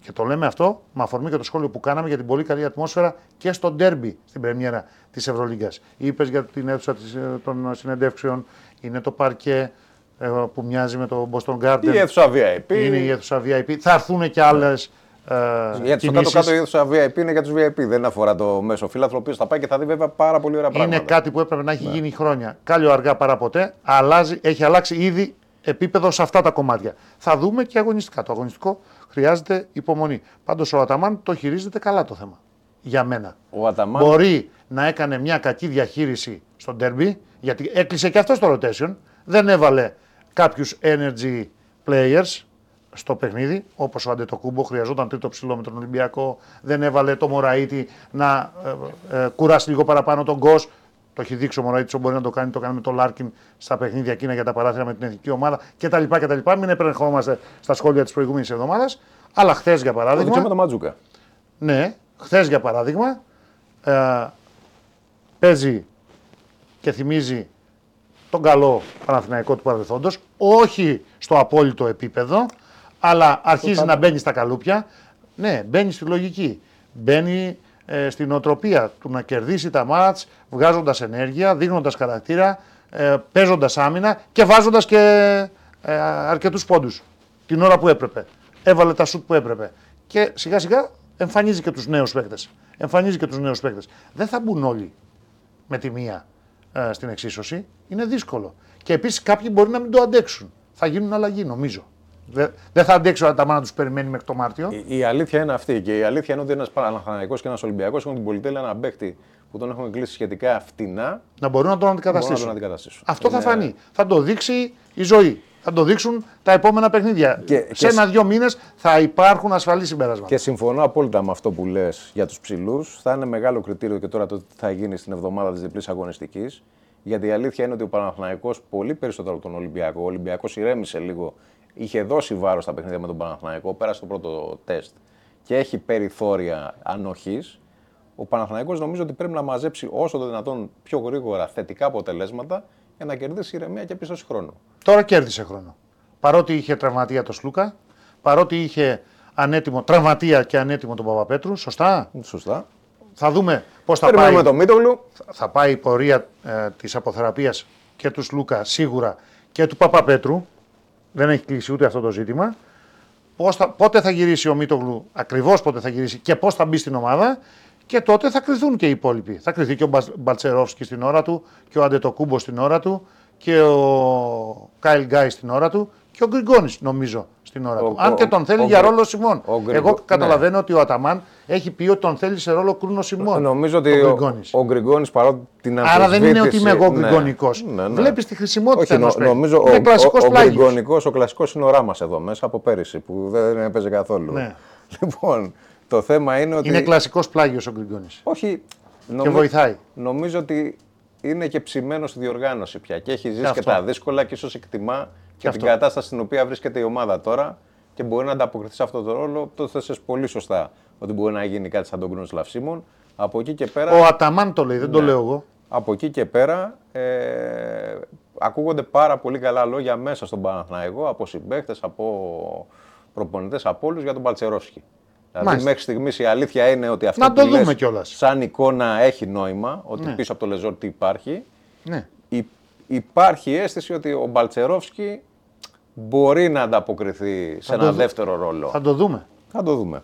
Και το λέμε αυτό με αφορμή και το σχόλιο που κάναμε για την πολύ καλή ατμόσφαιρα και στο ντέρμπι στην πρεμιέρα της Ευρωλίγκας. Είπες για την αίθουσα της, ε, των συνεντεύξεων, είναι το παρκέ ε, που μοιάζει με το Boston Garden. Η αίθουσα VIP. Είναι η αίθουσα VIP. Θα έρθουν και άλλες. Ε, Γιατί στο κάτω-κάτω η αίθουσα VIP είναι για τους VIP. Δεν αφορά το μέσο φύλαθρο, ο οποίος θα πάει και θα δει βέβαια πάρα πολύ ωραία πράγματα. Είναι κάτι που έπρεπε να έχει γίνει χρόνια. Κάλιο αργά παρά ποτέ. Αλλάζει, έχει αλλάξει ήδη επίπεδο σε αυτά τα κομμάτια. Θα δούμε και αγωνιστικά. Το αγωνιστικό χρειάζεται υπομονή. Πάντως ο Αταμάν το χειρίζεται καλά το θέμα. Για μένα. Ο Αταμάν Μπορεί να έκανε μια κακή διαχείριση στο ντέρμπι, γιατί έκλεισε και αυτός το rotation. Δεν έβαλε κάποιους energy players στο παιχνίδι, όπως ο Αντετοκούμπο χρειαζόταν τρίτο ψηλό με τον Ολυμπιακό. Δεν έβαλε το Μωραήτη να ε, ε, κουράσει λίγο παραπάνω τον Γκος. Το έχει δείξει ο Μωραήτη, μπορεί να το κάνει, το κάνει με τον Λάρκιν στα παιχνίδια εκείνα για τα παράθυρα με την εθνική ομάδα κτλ. κτλ. Μην επερχόμαστε στα σχόλια της προηγούμενης εβδομάδας. Αλλά χθες για το παράδειγμα. δείξε με το Ματζούκα. Ναι, χθες για παράδειγμα, ε, παίζει και θυμίζει τον καλό Παναθηναϊκό του παρελθόντος, όχι στο απόλυτο επίπεδο, αλλά αρχίζει να μπαίνει στα καλούπια. Ναι, μπαίνει στη λογική. Μπαίνει ε, στην οτροπία του να κερδίσει τα μάτς, βγάζοντας ενέργεια, δείχνοντας χαρακτήρα, ε, παίζοντας άμυνα και βάζοντας και ε, αρκετούς πόντους την ώρα που έπρεπε. Έβαλε τα σουτ που έπρεπε. Και σιγά σιγά εμφανίζει και τους νέους παίκτες. Εμφανίζει και τους νέους παίκτες. Δεν θα μπουν όλοι με τη μία ε, στην εξίσωση. Είναι δύσκολο. Και επίσης κάποιοι μπορεί να μην το αντέξουν. Θα γίνουν αλλαγή νομίζω. Δεν, δεν θα αντέξει ο Αταμά να τους περιμένει μέχρι το Μάρτιο. Η, η αλήθεια είναι αυτή. Και η αλήθεια είναι ότι ένας Παναθανικό και ένας Ολυμπιακός έχουν την πολυτέλεια ένα παίκτη που τον έχουν κλείσει σχετικά φτηνά. Να μπορούν να τον Μπορούν να αντικαταστήσουν. τον αντικαταστήσουν. Αυτό θα Είναι- φανεί. Θα το δείξει η ζωή. Θα το δείξουν τα επόμενα παιχνίδια. Και- Σε και- ένα-δύο μήνες θα υπάρχουν ασφαλή συμπεράσματα. Και συμφωνώ απόλυτα με αυτό που λες για τους ψηλούς. Θα είναι μεγάλο κριτήριο και τώρα το τι θα γίνει στην εβδομάδα της διπλής αγωνιστικής. Γιατί η αλήθεια είναι ότι ο Παναθηναϊκός πολύ περισσότερο από τον Ολυμπιακό. Ο Ολυμπιακός ηρέμησε λίγο. Είχε δώσει βάρος στα παιχνίδια με τον Παναθηναϊκό. Πέρασε το πρώτο τεστ και έχει περιθώρια ανοχής. Ο Παναθηναϊκός νομίζω ότι πρέπει να μαζέψει όσο το δυνατόν πιο γρήγορα θετικά αποτελέσματα για να κερδίσει ηρεμία και πίστοση χρόνου. Τώρα κέρδισε χρόνο. Παρότι είχε τραυματία το Σλούκα, παρότι είχε ανέτοιμο, τραυματία και ανέτοιμο τον Παπαπέτρου, σωστά; Σωστά. Θα δούμε πώς θα πάει. Περιμένουμε τον Μίτογλου. θα πάει η πορεία ε, της αποθεραπείας και του Σλούκα σίγουρα και του Παπαπέτρου. Δεν έχει κλείσει ούτε αυτό το ζήτημα. Πώς θα, πότε θα γυρίσει ο Μίτογλου, ακριβώς πότε θα γυρίσει και πώς θα μπει στην ομάδα και τότε θα κρυθούν και οι υπόλοιποι. Θα κρυθεί και ο Μπα- Μπαλτσερόφσκι στην ώρα του και ο Αντετοκούμπο στην ώρα του και ο Κάιλ Γκάι στην ώρα του και ο Γκριγκόνης νομίζω στην ώρα Ο- του. Αν ο- και τον θέλει ο για Γκρι- ρόλο Σιμών. ο Γκριγκο- Εγώ ναι. καταλαβαίνω ότι ο Αταμάν έχει πει ότι τον θέλει σε ρόλο Κρούνο Σιμών. Νομίζω ότι ο ο, Γκριγκόνης. ο Γκριγκόνης παρότι την Άρα δεν είναι ότι είμαι εγώ ναι, γκριγονικό. ναι, ναι. Βλέπεις τη χρησιμότητα Όχι, νο, ενός παίκτη. νομίζω είναι ο, κλασικός ο, ο, πλάγιος. Γκριγκονικός, ο κλασικός είναι ο Ράμας εδώ μέσα από πέρυσι που δεν έπαιζε καθόλου. Ναι. Λοιπόν, το θέμα είναι ότι... Είναι κλασικός πλάγιος ο Γκριγκόνης. Όχι, Και βοηθάει. Νομίζω ότι είναι και ψημένος στη διοργάνωση πια και έχει ζήσει και, αυτό. τα δύσκολα και ίσως εκτιμά και, την αυτό. κατάσταση στην οποία βρίσκεται η ομάδα τώρα και μπορεί να ανταποκριθεί σε αυτό το ρόλο. Το θέσες πολύ σωστά ότι μπορεί να γίνει κάτι σαν τον Γκρούνο Λαυσίμων. Από εκεί και πέρα. Ο Αταμάν το λέει, δεν το Ναι. λέω εγώ. Από εκεί και πέρα ε, ακούγονται πάρα πολύ καλά λόγια μέσα στον Παναθηναϊκό από συμπαίκτες, από προπονητές, από όλους για τον Παλτσερόφσκι. Δηλαδή Μάλιστα. μέχρι στιγμής η αλήθεια είναι ότι αυτό Να που το δούμε λες κιόλας. σαν εικόνα έχει νόημα, ότι Ναι. πίσω από το Λεζόρτι υπάρχει. Ναι. Υ- υπάρχει αίσθηση ότι ο Μπαλτσερόφσκι μπορεί να ανταποκριθεί σε Θα το ένα δω- δεύτερο ρόλο. Θα το δούμε. Θα το δούμε.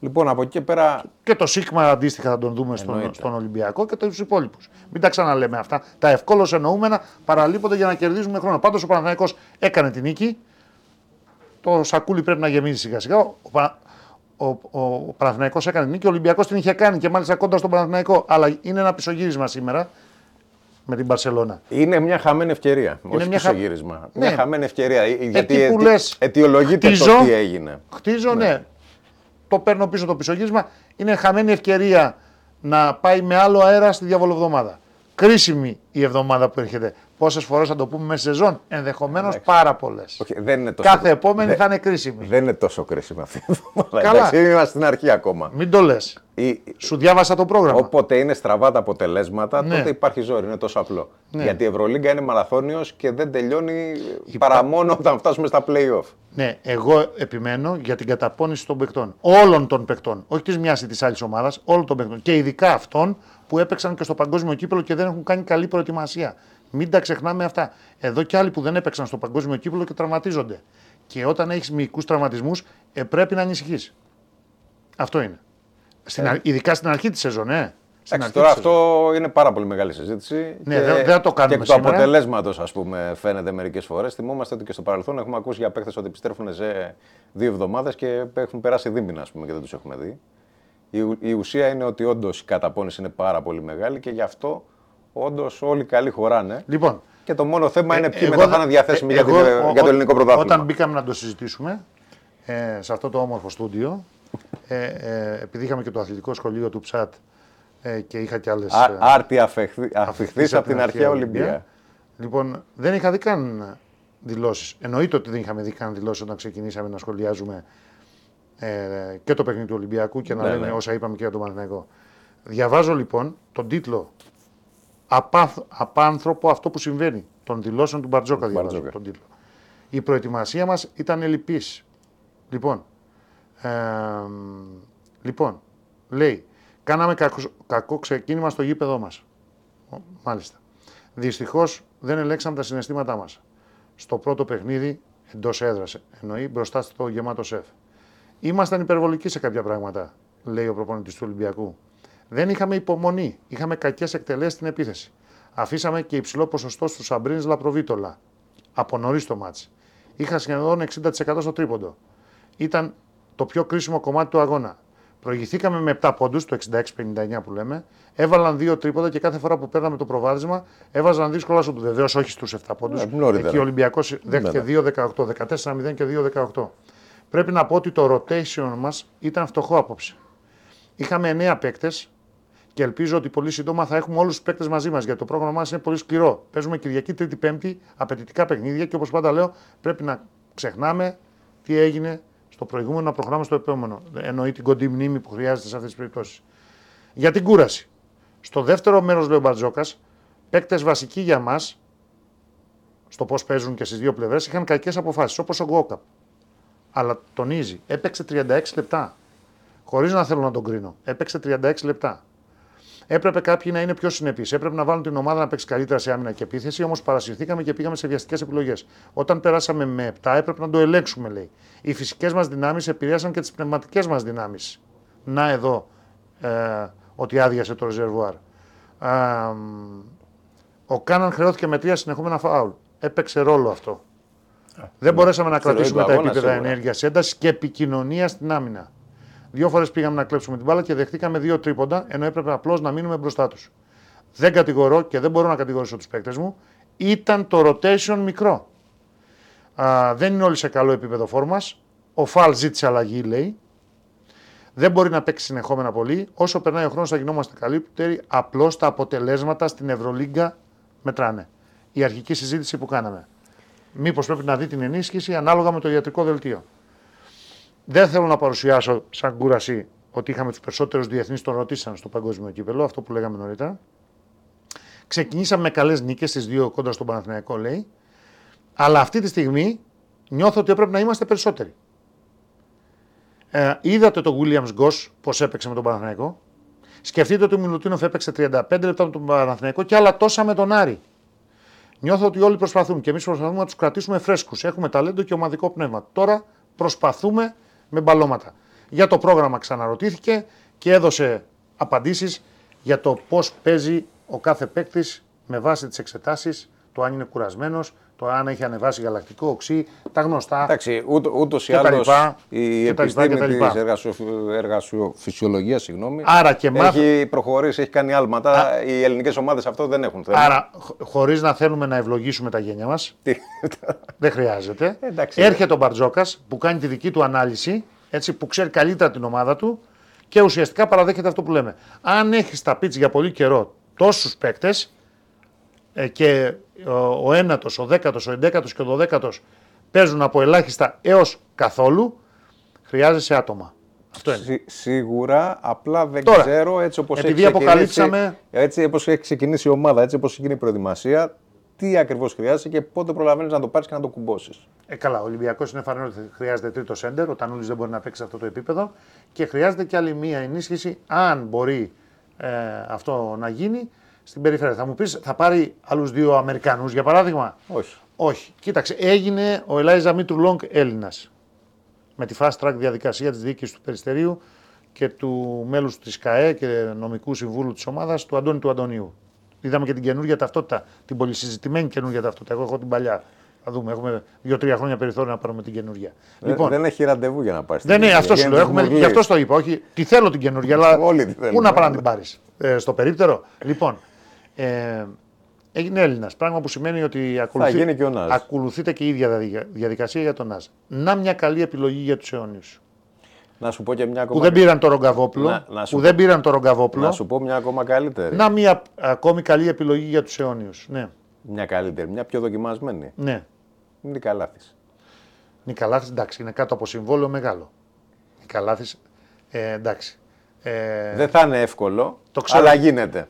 Λοιπόν, από εκεί και πέρα. Και το Σίγμα αντίστοιχα θα τον δούμε στον, Εννοείται. στον Ολυμπιακό και τους υπόλοιπους. Μην τα ξαναλέμε αυτά. Τα ευκόλως εννοούμενα παραλείπονται για να κερδίζουμε χρόνο. Πάντως ο Παναθηναϊκός έκανε την νίκη. Το σακούλι πρέπει να γεμίζει σιγά σιγά. Ο, Πα- ο, ο, ο Παναθηναϊκός έκανε την νίκη. Ο Ολυμπιακός την είχε κάνει και μάλιστα κοντά στον Παναθηναϊκό. Αλλά είναι ένα πισωγύρισμα σήμερα με την Παρσελώνα. Είναι μια χαμένη ευκαιρία. όχι μια μια χα- γύρισμα. Ναι. Μια χαμένη ευκαιρία. ε, Γιατί που αιτι- λες, αιτιολογείται χτίζω, το τι έγινε. Χτίζω, ναι. Το παίρνω πίσω το πισωγύρισμα. Είναι χαμένη ευκαιρία να πάει με άλλο αέρα στη διαβολοβδομάδα. Κρίσιμη η εβδομάδα που έρχεται. Πόσες φορές θα το πούμε μέσα στη σεζόν, ενδεχομένως πάρα πολλές. Όχι, δεν είναι τόσο... Κάθε επόμενη δεν- θα είναι κρίσιμη. Δεν είναι τόσο κρίσιμη αυτή η εβδομάδα. Καλά. Εντάξει, είμαστε στην αρχή ακόμα. Μην το λες. Η- Σου διάβασα το πρόγραμμα. Όποτε είναι στραβά τα αποτελέσματα, Ναι. τότε υπάρχει ζόρι. Είναι τόσο απλό. Ναι. Γιατί η Ευρωλίγκα είναι μαραθώνιος και δεν τελειώνει παρά μόνο όταν φτάσουμε στα play-off. Ναι, εγώ επιμένω για την καταπώνηση των παικτών. Όλων των παικτών. Όχι της μιας ή της άλλης ομάδας, όλων των παικτών. Και ειδικά αυτών που έπαιξαν και στο παγκόσμιο κύπελο και δεν έχουν κάνει καλή προετοιμασία. Μην τα ξεχνάμε αυτά. Εδώ και άλλοι που δεν έπαιξαν στο παγκόσμιο κύπελο και τραυματίζονται. Και όταν έχεις μυϊκούς τραυματισμούς, ε, πρέπει να ανησυχείς. Αυτό είναι. Στην, αρ- ειδικά στην αρχή της σεζόν, ε. Στην Εντάξει, αρχή τώρα της σεζόν. αυτό είναι πάρα πολύ μεγάλη συζήτηση. Ναι, δεν- δεν θα το κάνουμε Και εκ του σήμερα. αποτελέσματος, ας πούμε, φαίνεται μερικές φορές. Θυμόμαστε ότι και στο παρελθόν έχουμε ακούσει για παίχτε ότι επιστρέφουν σε δύο εβδομάδες και έχουν περάσει δίμηνα, ας πούμε, και δεν τους έχουμε δει. Η, ου- η ουσία είναι ότι όντως η καταπώνηση είναι πάρα πολύ μεγάλη και γι' αυτό όντως όλοι καλοί χωράνε. Λοιπόν, Και το μόνο θέμα είναι ποιοι εγώ μετά θα δεν- είναι διαθέσιμοι ε, για, την- εγώ, για το ο- ελληνικό πρωτάθλημα. Όταν μπήκαμε να το συζητήσουμε ε, σε αυτό το όμορφο στούντιο, ε, ε, επειδή είχαμε και το αθλητικό σχολείο του ΨΑΤ ε, και είχα και άλλες. Α- Άρτη αφιχθείς από την αρχαία Ολυμπία. Λοιπόν, δεν είχα δει καν δηλώσεις. Εννοείται ότι δεν είχαμε δει καν δηλώσεις όταν ξεκινήσαμε να σχολιάζουμε ε, και το παιχνίδι του Ολυμπιακού και να Ναι, λέμε ναι. όσα είπαμε και για τον Παναθηναϊκό. Διαβάζω λοιπόν τον τίτλο «Απάνθ- Απάνθρωπο αυτό που συμβαίνει των δηλώσεων του Μπαρτζόκα. Διαβάζω Μπαρτζόκα. τον τίτλο. Η προετοιμασία μας ήταν ελλειπής. Λοιπόν, ε, λοιπόν, λέει, κάναμε κακό, κακό ξεκίνημα στο γήπεδό μας. Ο, Μάλιστα. Δυστυχώς δεν ελέγξαμε τα συναισθήματά μας. Στο πρώτο παιχνίδι εντός έδρας, εννοεί μπροστά στο γεμάτο σεφ. Ήμασταν υπερβολικοί σε κάποια πράγματα, λέει ο προπονητής του Ολυμπιακού. Δεν είχαμε υπομονή. Είχαμε κακές εκτελέσεις στην επίθεση. Αφήσαμε και υψηλό ποσοστό στους Σαμπρίνε Λαπροβίτολα. Από νωρίς το μάτς. Είχα σχεδόν 60% στο τρίποντο. Ήταν το πιο κρίσιμο κομμάτι του αγώνα. Προηγηθήκαμε με 7 πόντους, το 66-59 που λέμε. Έβαλαν δύο τρίποντα και κάθε φορά που παίρναμε το προβάδισμα έβαζαν δύσκολα σου. Βεβαίως όχι στους 7 πόντους. Ε, νωρίτερα. Εκεί ο Ολυμπιακός δέχτηκε Ναι, 2-18, 14-0 και 2-18. Πρέπει να πω ότι το rotation μας ήταν φτωχό απόψε. Είχαμε 9 παίκτες και ελπίζω ότι πολύ σύντομα θα έχουμε όλους τους παίκτες μαζί μας γιατί το πρόγραμμά μας είναι πολύ σκληρό. Παίζουμε Κυριακή, Τρίτη, Πέμπτη, απαιτητικά παιχνίδια και όπως πάντα λέω, πρέπει να ξεχνάμε τι έγινε στο προηγούμενο, να προχωράμε στο επόμενο. Εννοεί την κοντή μνήμη που χρειάζεται σε αυτές τις περιπτώσεις. Για την κούραση. Στο δεύτερο μέρος, λέει ο Μπαρτζόκας, παίκτες βασικοί για μας, στο πώς παίζουν και στις δύο πλευρές, είχαν κακές αποφάσεις, όπως ο Γκόκαπ. Αλλά τονίζει, έπαιξε 36 λεπτά. Χωρίς να θέλω να τον κρίνω. Έπαιξε 36 λεπτά. Έπρεπε κάποιοι να είναι πιο συνεπείς. Έπρεπε να βάλουν την ομάδα να παίξει καλύτερα σε άμυνα και επίθεση, όμως παρασυρθήκαμε και πήγαμε σε βιαστικές επιλογές. Όταν περάσαμε με 7, έπρεπε να το ελέγξουμε, λέει. Οι φυσικές μας δυνάμεις επηρέασαν και τις πνευματικές μας δυνάμεις. Να εδώ ε, ότι άδειασε το ρεζερβουάρ. Ε, ο Κάναν χρεώθηκε με τρία συνεχόμενα φάουλ. Έπαιξε ρόλο αυτό. Δεν μπορέσαμε να Στη ροή κρατήσουμε του τα αγώνας, επίπεδα σίγουρα. ενέργειας, έντασης και επικοινωνία στην άμυνα. Δύο φορές πήγαμε να κλέψουμε την μπάλα και δεχτήκαμε δύο τρίποντα, ενώ έπρεπε απλώς να μείνουμε μπροστά τους. Δεν κατηγορώ και δεν μπορώ να κατηγορήσω τους παίκτες μου. Ήταν το rotation μικρό. Α, δεν είναι όλοι σε καλό επίπεδο φόρμας. Ο Φαλ ζήτησε αλλαγή, λέει. Δεν μπορεί να παίξει συνεχόμενα πολύ. Όσο περνάει ο χρόνος θα γινόμαστε καλύτεροι. Απλώς τα αποτελέσματα στην Ευρωλίγκα μετράνε. Η αρχική συζήτηση που κάναμε. Μήπως πρέπει να δει την ενίσχυση ανάλογα με το ιατρικό δελτίο. Δεν θέλω να παρουσιάσω σαν κούραση ότι είχαμε τους περισσότερους διεθνείς τον ρωτήσαν στο παγκόσμιο κύπελο, αυτό που λέγαμε νωρίτερα. Ξεκινήσαμε με καλές νίκες στι δύο κόντρα στον Παναθηναϊκό, λέει. Αλλά αυτή τη στιγμή νιώθω ότι έπρεπε να είμαστε περισσότεροι. Ε, είδατε τον Williams Γκος πώς έπαιξε με τον Παναθηναϊκό. Σκεφτείτε ότι ο Μιλουτίνοφ έπαιξε 35 λεπτά με τον Παναθηναϊκό και άλλα τόσα με τον Άρη. Νιώθω ότι όλοι προσπαθούν και εμείς προσπαθούμε να τους κρατήσουμε φρέσκους. Έχουμε ταλέντο και ομαδικό πνεύμα. Τώρα προσπαθούμε με μπαλώματα. Για το πρόγραμμα ξαναρωτήθηκε και έδωσε απαντήσεις για το πώς παίζει ο κάθε παίκτης με βάση τις εξετάσεις, το αν είναι κουρασμένος, το αν έχει ανεβάσει γαλακτικό οξύ, τα γνωστά. Εντάξει, ούτω, ούτως ή Και τα άλλως λοιπά, η και τα λοιπά, και επιστήμη τα λοιπά. της εργασιο- εργασιοφυσιολογίας, συγγνώμη, Άρα και μάθ- έχει προχωρήσει, έχει κάνει άλματα. Οι ελληνικές ομάδες αυτό δεν έχουν θέμα. Άρα, χ- χωρίς να θέλουμε να ευλογήσουμε τα γένια μας, Τι- δεν χρειάζεται. Εντάξει. Έρχεται ο Μπαρτζόκας που κάνει τη δική του ανάλυση, έτσι, που ξέρει καλύτερα την ομάδα του και ουσιαστικά παραδέχεται αυτό που λέμε. Αν έχεις στα πίτσα για πολύ καιρό τόσους παίκτες ε, και ο, ο ένατος, ο δέκατος, ο εντέκατος και ο δωδέκατος παίζουν από ελάχιστα έως καθόλου, χρειάζεσαι άτομα. Αυτό είναι. Σι- σίγουρα, απλά δεν Τώρα, ξέρω έτσι όπως επειδή έχει ξεκινήσει- αποκαλύψαμε- Έτσι όπως έχει ξεκινήσει η ομάδα, έτσι όπως έχει γίνει η προετοιμασία, τι ακριβώς χρειάζεται και πότε προλαβαίνεις να το πάρεις και να το κουμπώσεις. Ε, καλά, ο Ολυμπιακός είναι φανερό ότι χρειάζεται τρίτο σέντερ. Ο Τανούλης δεν μπορεί να παίξει σε αυτό το επίπεδο. Και χρειάζεται και άλλη μία ενίσχυση, αν μπορεί ε, αυτό να γίνει, στην περιφέρεια. Θα μου πεις, θα πάρει άλλους δύο Αμερικανούς για παράδειγμα; Όχι. Όχι. Κοίταξε, έγινε ο Ελάιζα Μήτρου Λόγκ Έλληνας. Με τη fast track διαδικασία της διοίκησης του Περιστερίου και του μέλους της ΚΑΕ και νομικού συμβούλου της ομάδας του Αντώνη του Αντωνίου. Είδαμε και την καινούργια ταυτότητα, την πολυσυζητημένη καινούργια ταυτότητα. Εγώ έχω την παλιά. Θα δούμε. Έχουμε δύο-τρία χρόνια περιθώριο να πάρουμε την καινούργια. Λοιπόν, δεν έχει ραντεβού για να πάρεις. Δεν είναι, αυτό σου λέω. Έχουμε, γι' αυτό το είπα. Όχι, τη θέλω την καινούργια, αλλά Όλοι τη θέλουμε. πού να πάει να την πάρεις. Ε, στο περίπτερο; Λοιπόν, ε, έγινε Έλληνας. Πράγμα που σημαίνει ότι ακολουθεί, γίνει και ο Ναζ. ακολουθείται και η ίδια διαδικα- διαδικασία για τον Ναζ. Να μια καλή επιλογή για τους αιώνιους. Να σου πω και μια Που ακόμα. δεν πήραν το Ρογκαβόπουλο. Να- να σου που πω- δεν πήραν το Ρογκαβόπουλο. Να σου πω μια ακόμα καλύτερη. Να μια ακόμη καλή επιλογή για τους αιώνιους. Ναι, Μια καλύτερη, μια πιο δοκιμασμένη. ναι. Είναι η Καλάθης. Νικαλάθης, εντάξει, είναι κάτω από συμβόλαιο μεγάλο. Νικαλάθης, ε, εντάξει. Ε, Δεν θα είναι εύκολο, Το ξέρω. αλλά γίνεται.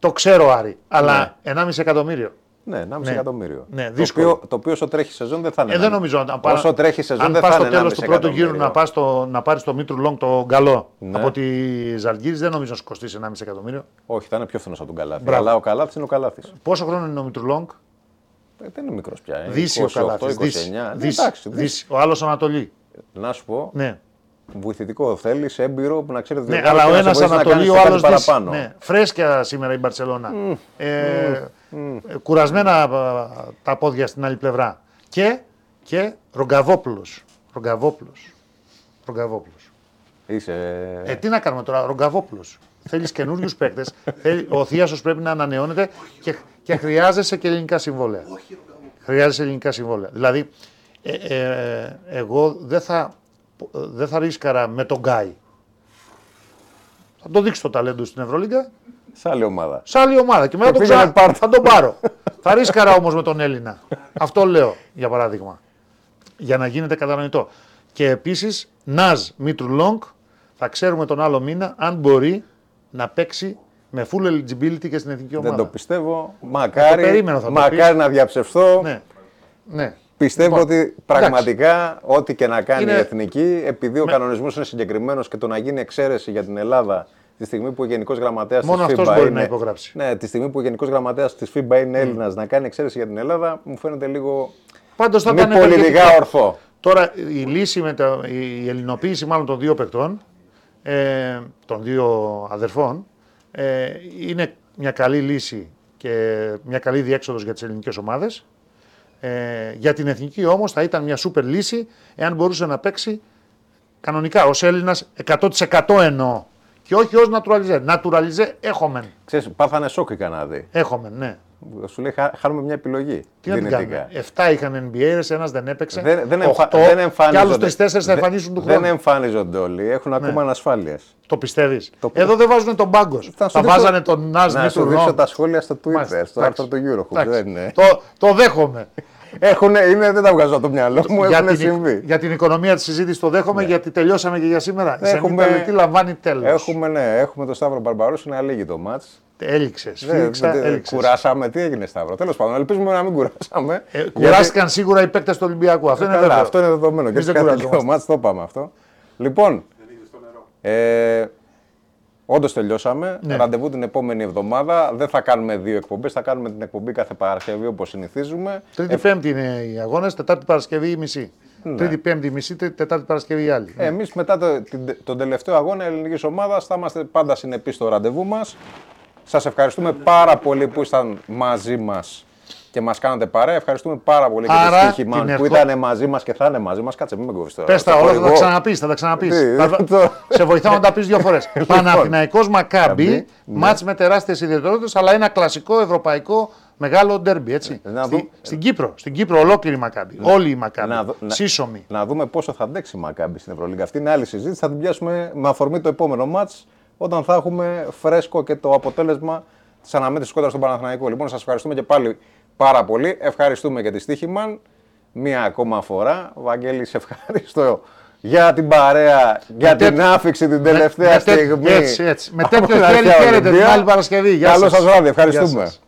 Το ξέρω, Άρη, αλλά 1,5 εκατομμύριο. Ναι, 1,5 Ναι. εκατομμύριο. Ναι, το, δύσκολο. οποίο, το οποίο όσο τρέχει σεζόν δεν θα είναι. Ε, δεν ένα- νομίζω. Αν πά- Όσο τρέχει σεζόν αν δεν πας θα στο είναι τέλος 1,5 του πρώτου γύρου εκατομμύριο. να, πας το, να πάρεις το Μήτρου Λόγκ το καλό Ναι. από τη Ζαλγκύρη, δεν νομίζω να σου κοστίσει 1,5 εκατομμύριο. Όχι, θα είναι πιο φθηνός από τον Καλάθη. Μπράβο. Αλλά ο Καλάθη είναι ο Καλάθη. Πόσο χρόνο είναι ο Μήτρου Λόγκ, δεν είναι μικρός πια. ε. Δύση ο 28, Καλάθης. 29. Δύση. Ναι, Δύση. εντάξει, δύση. Δύση. Ο άλλος Ανατολή. Να σου πω, Ναι. Βοηθητικό θέλεις, έμπειρο που να ξέρεις Ναι, αλλά ο ένας Ανατολή, ο άλλος παραπάνω. Ναι, φρέσκια σήμερα η Μπαρσελόνα. Ε, ε, κουρασμένα α, τα πόδια στην άλλη πλευρά. Και, και Ρογκαβόπουλος. Ρογκαβόπουλος. Ρογκαβόπουλος. Είσαι. Ε, τι να κάνουμε τώρα, Ρογκαβόπουλος. Θέλεις καινούριους παίκτες. Ο Θίασο πρέπει να ανανεώνεται και, και χρειάζεσαι και ελληνικά συμβόλαια. Χρειάζεσαι ελληνικά συμβόλαια. Δηλαδή, ε, ε, εγώ δεν θα, δεν θα ρίσκαρα με τον Γκάι. Θα το δείξω το ταλέντο στην Ευρωλίγκα Σε άλλη ομάδα. σε άλλη ομάδα και μετά Και τον πήγαινε ξα... πάρ' το. θα τον πάρω. θα ρίσκαρα όμως με τον Έλληνα. Αυτό λέω για παράδειγμα. Για να γίνεται κατανοητό. Και επίσης, Ναζ Μήτρου Λόγκ θα ξέρουμε τον άλλο μήνα αν μπορεί να παίξει με full eligibility και στην εθνική ομάδα. Δεν το πιστεύω. Μακάρι, περίμενα θα το μακάρι να διαψευστώ. Ναι. ναι. Πιστεύω Λοιπόν, ότι πραγματικά ό,τι και να κάνει Είναι- η εθνική, επειδή ο κανονισμός είναι συγκεκριμένος και το να γίνει εξαίρεση για την Ελλάδα τη στιγμή που ο Γενικός Γραμματέας τη Μόνο FIBA αυτός μπορεί είναι, να υπογράψει. Ναι, τη στιγμή που ο Γενικός Γραμματέας της FIBA είναι Έλληνας να κάνει εξαίρεση για την Ελλάδα, μου φαίνεται λίγο. Πάντως θα μη ήταν πολιτικά ευεργετικό. ορθό. Τώρα η λύση με τα, η ελληνοποίηση μάλλον των δύο παικτών, ε, των δύο αδερφών, ε, είναι μια καλή λύση και μια καλή διέξοδος για τις ελληνικές ομάδες. Ε, για την εθνική όμως θα ήταν μια σούπερ λύση εάν μπορούσε να παίξει κανονικά ως Έλληνας 100% εννοώ. Και όχι ως naturalize. Naturalize έχομεν. Ξέρεις, πάθανε σοκ οι Καναδοί. Έχομεν, ναι. Σου λέει χα- χάνουμε μια επιλογή. Τι να την δυνητικά. κάνουμε; Εφτά είχαν NBA, ένας δεν έπαιξε. Δεν, δεν, εμφα... Οχτώ, δεν και άλλους εμφανίζονται. τρει-τέσσερι θα δεν- εμφανίσουν του Δεν χρόνου. εμφανίζονται όλοι. Έχουν ακόμα ανασφάλειες. Το πιστεύεις; Το- Εδώ δεν βάζουν τον πάγκο. Θα Θα, σου δείξω- βάζανε τον Νάζ Να σου Μήτρου δείξω Λόγκ. τα σχόλια στο Twitter, Μάλιστα, στο εντάξει. άρθρο του Eurohoop. Εντάξει. Δεν είναι. Το, το δέχομαι. Έχουν, είναι, δεν τα βγάζω από το μυαλό μου, για, έχουν την, συμβεί. για την οικονομία της συζήτησης το δέχομαι γιατί τελειώσαμε και για σήμερα. Η Έχουμε- Σανίτα Λετή λαμβάνει τέλος. Έχουμε, ναι, έχουμε τον Σταύρο Μπαρμπαρός, είναι αλήγη το μάτς. Έληξε. Δεν- Φίληξα, δεν- έληξες. Κουράσαμε, τι έγινε Σταύρο. Τέλος πάντων, ελπίζουμε να μην κουράσαμε. Ε, γιατί- κουράστηκαν σίγουρα οι παίκτες του Ολυμπιακού. Αυτό είναι Καλά, βέβαιο. αυτό είναι δεδομένο. Και Εμείς σε δεν κάθε λίγο κουραζόμαστε. μάτς το είπαμε αυτό. Λοιπόν, ε, όντως τελειώσαμε. Ναι. Ραντεβού την επόμενη εβδομάδα. Δεν θα κάνουμε δύο εκπομπές, θα κάνουμε την εκπομπή κάθε Παρασκευή όπως συνηθίζουμε. Τρίτη Πέμπτη είναι οι αγώνες, Τετάρτη Παρασκευή η μισή. Ναι. Τρίτη, Πέμπτη μισή, Τρίτη, Τετάρτη Παρασκευή η άλλη. Εμείς μετά το, την- τον τελευταίο αγώνα ελληνικής ομάδας θα είμαστε πάντα συνεπείς στο ραντεβού μας. Σας ευχαριστούμε πάρα πολύ που ήσταν μαζί μας και μας κάνατε παρέα. Ευχαριστούμε πάρα πολύ Άρα, και τη Στίχημαν την που ερχο- ήταν μαζί μας και θα είναι μαζί μας. Κάτσε, μην με κόβεις τώρα. Πες τα Το όλα, θα τα χορηγό. ξαναπείς. Θα τα ξαναπείς. Τι, Θα- το- Σε βοηθάω να τα πεις δύο φορές. Παναθηναϊκός Μακάμπι, Μακάμπι, ναι. μάτς με τεράστιες ιδιαιτερότητες, αλλά ένα κλασικό ευρωπαϊκό μεγάλο ντέρμπι. Έτσι. Ε, να Στη- δούμε- στην Κύπρο. Στην Κύπρο ολόκληρη η Μακάμπι. Όλη η Μακάμπι. Να δω- να- Σύσσωμη. Να δούμε πόσο θα αντέξει η Μακάμπη στην Ευρωλίγα. Αυτή είναι άλλη συζήτηση. Θα την πιάσουμε με αφορμή το επόμενο μάτς όταν θα έχουμε φρέσκο και το αποτέλεσμα της αναμέτρησης κόντρα στον Παναθηναϊκό. Λοιπόν, σας ευχαριστούμε και πάλι πάρα πολύ. Ευχαριστούμε και τη Στίχημαν μία ακόμα φορά. Βαγγέλη, σε ευχαριστώ για την παρέα, για Με την τέτοιο- άφηξη την τελευταία με τέτοιο- στιγμή. έτσι, έτσι. Με από τέτοιο την χέρι αρχαία χαίρετε την Ολυμπία. άλλη Παρασκευή. Γεια Καλό σας. σας βράδυ. Γεια Ευχαριστούμε. σας.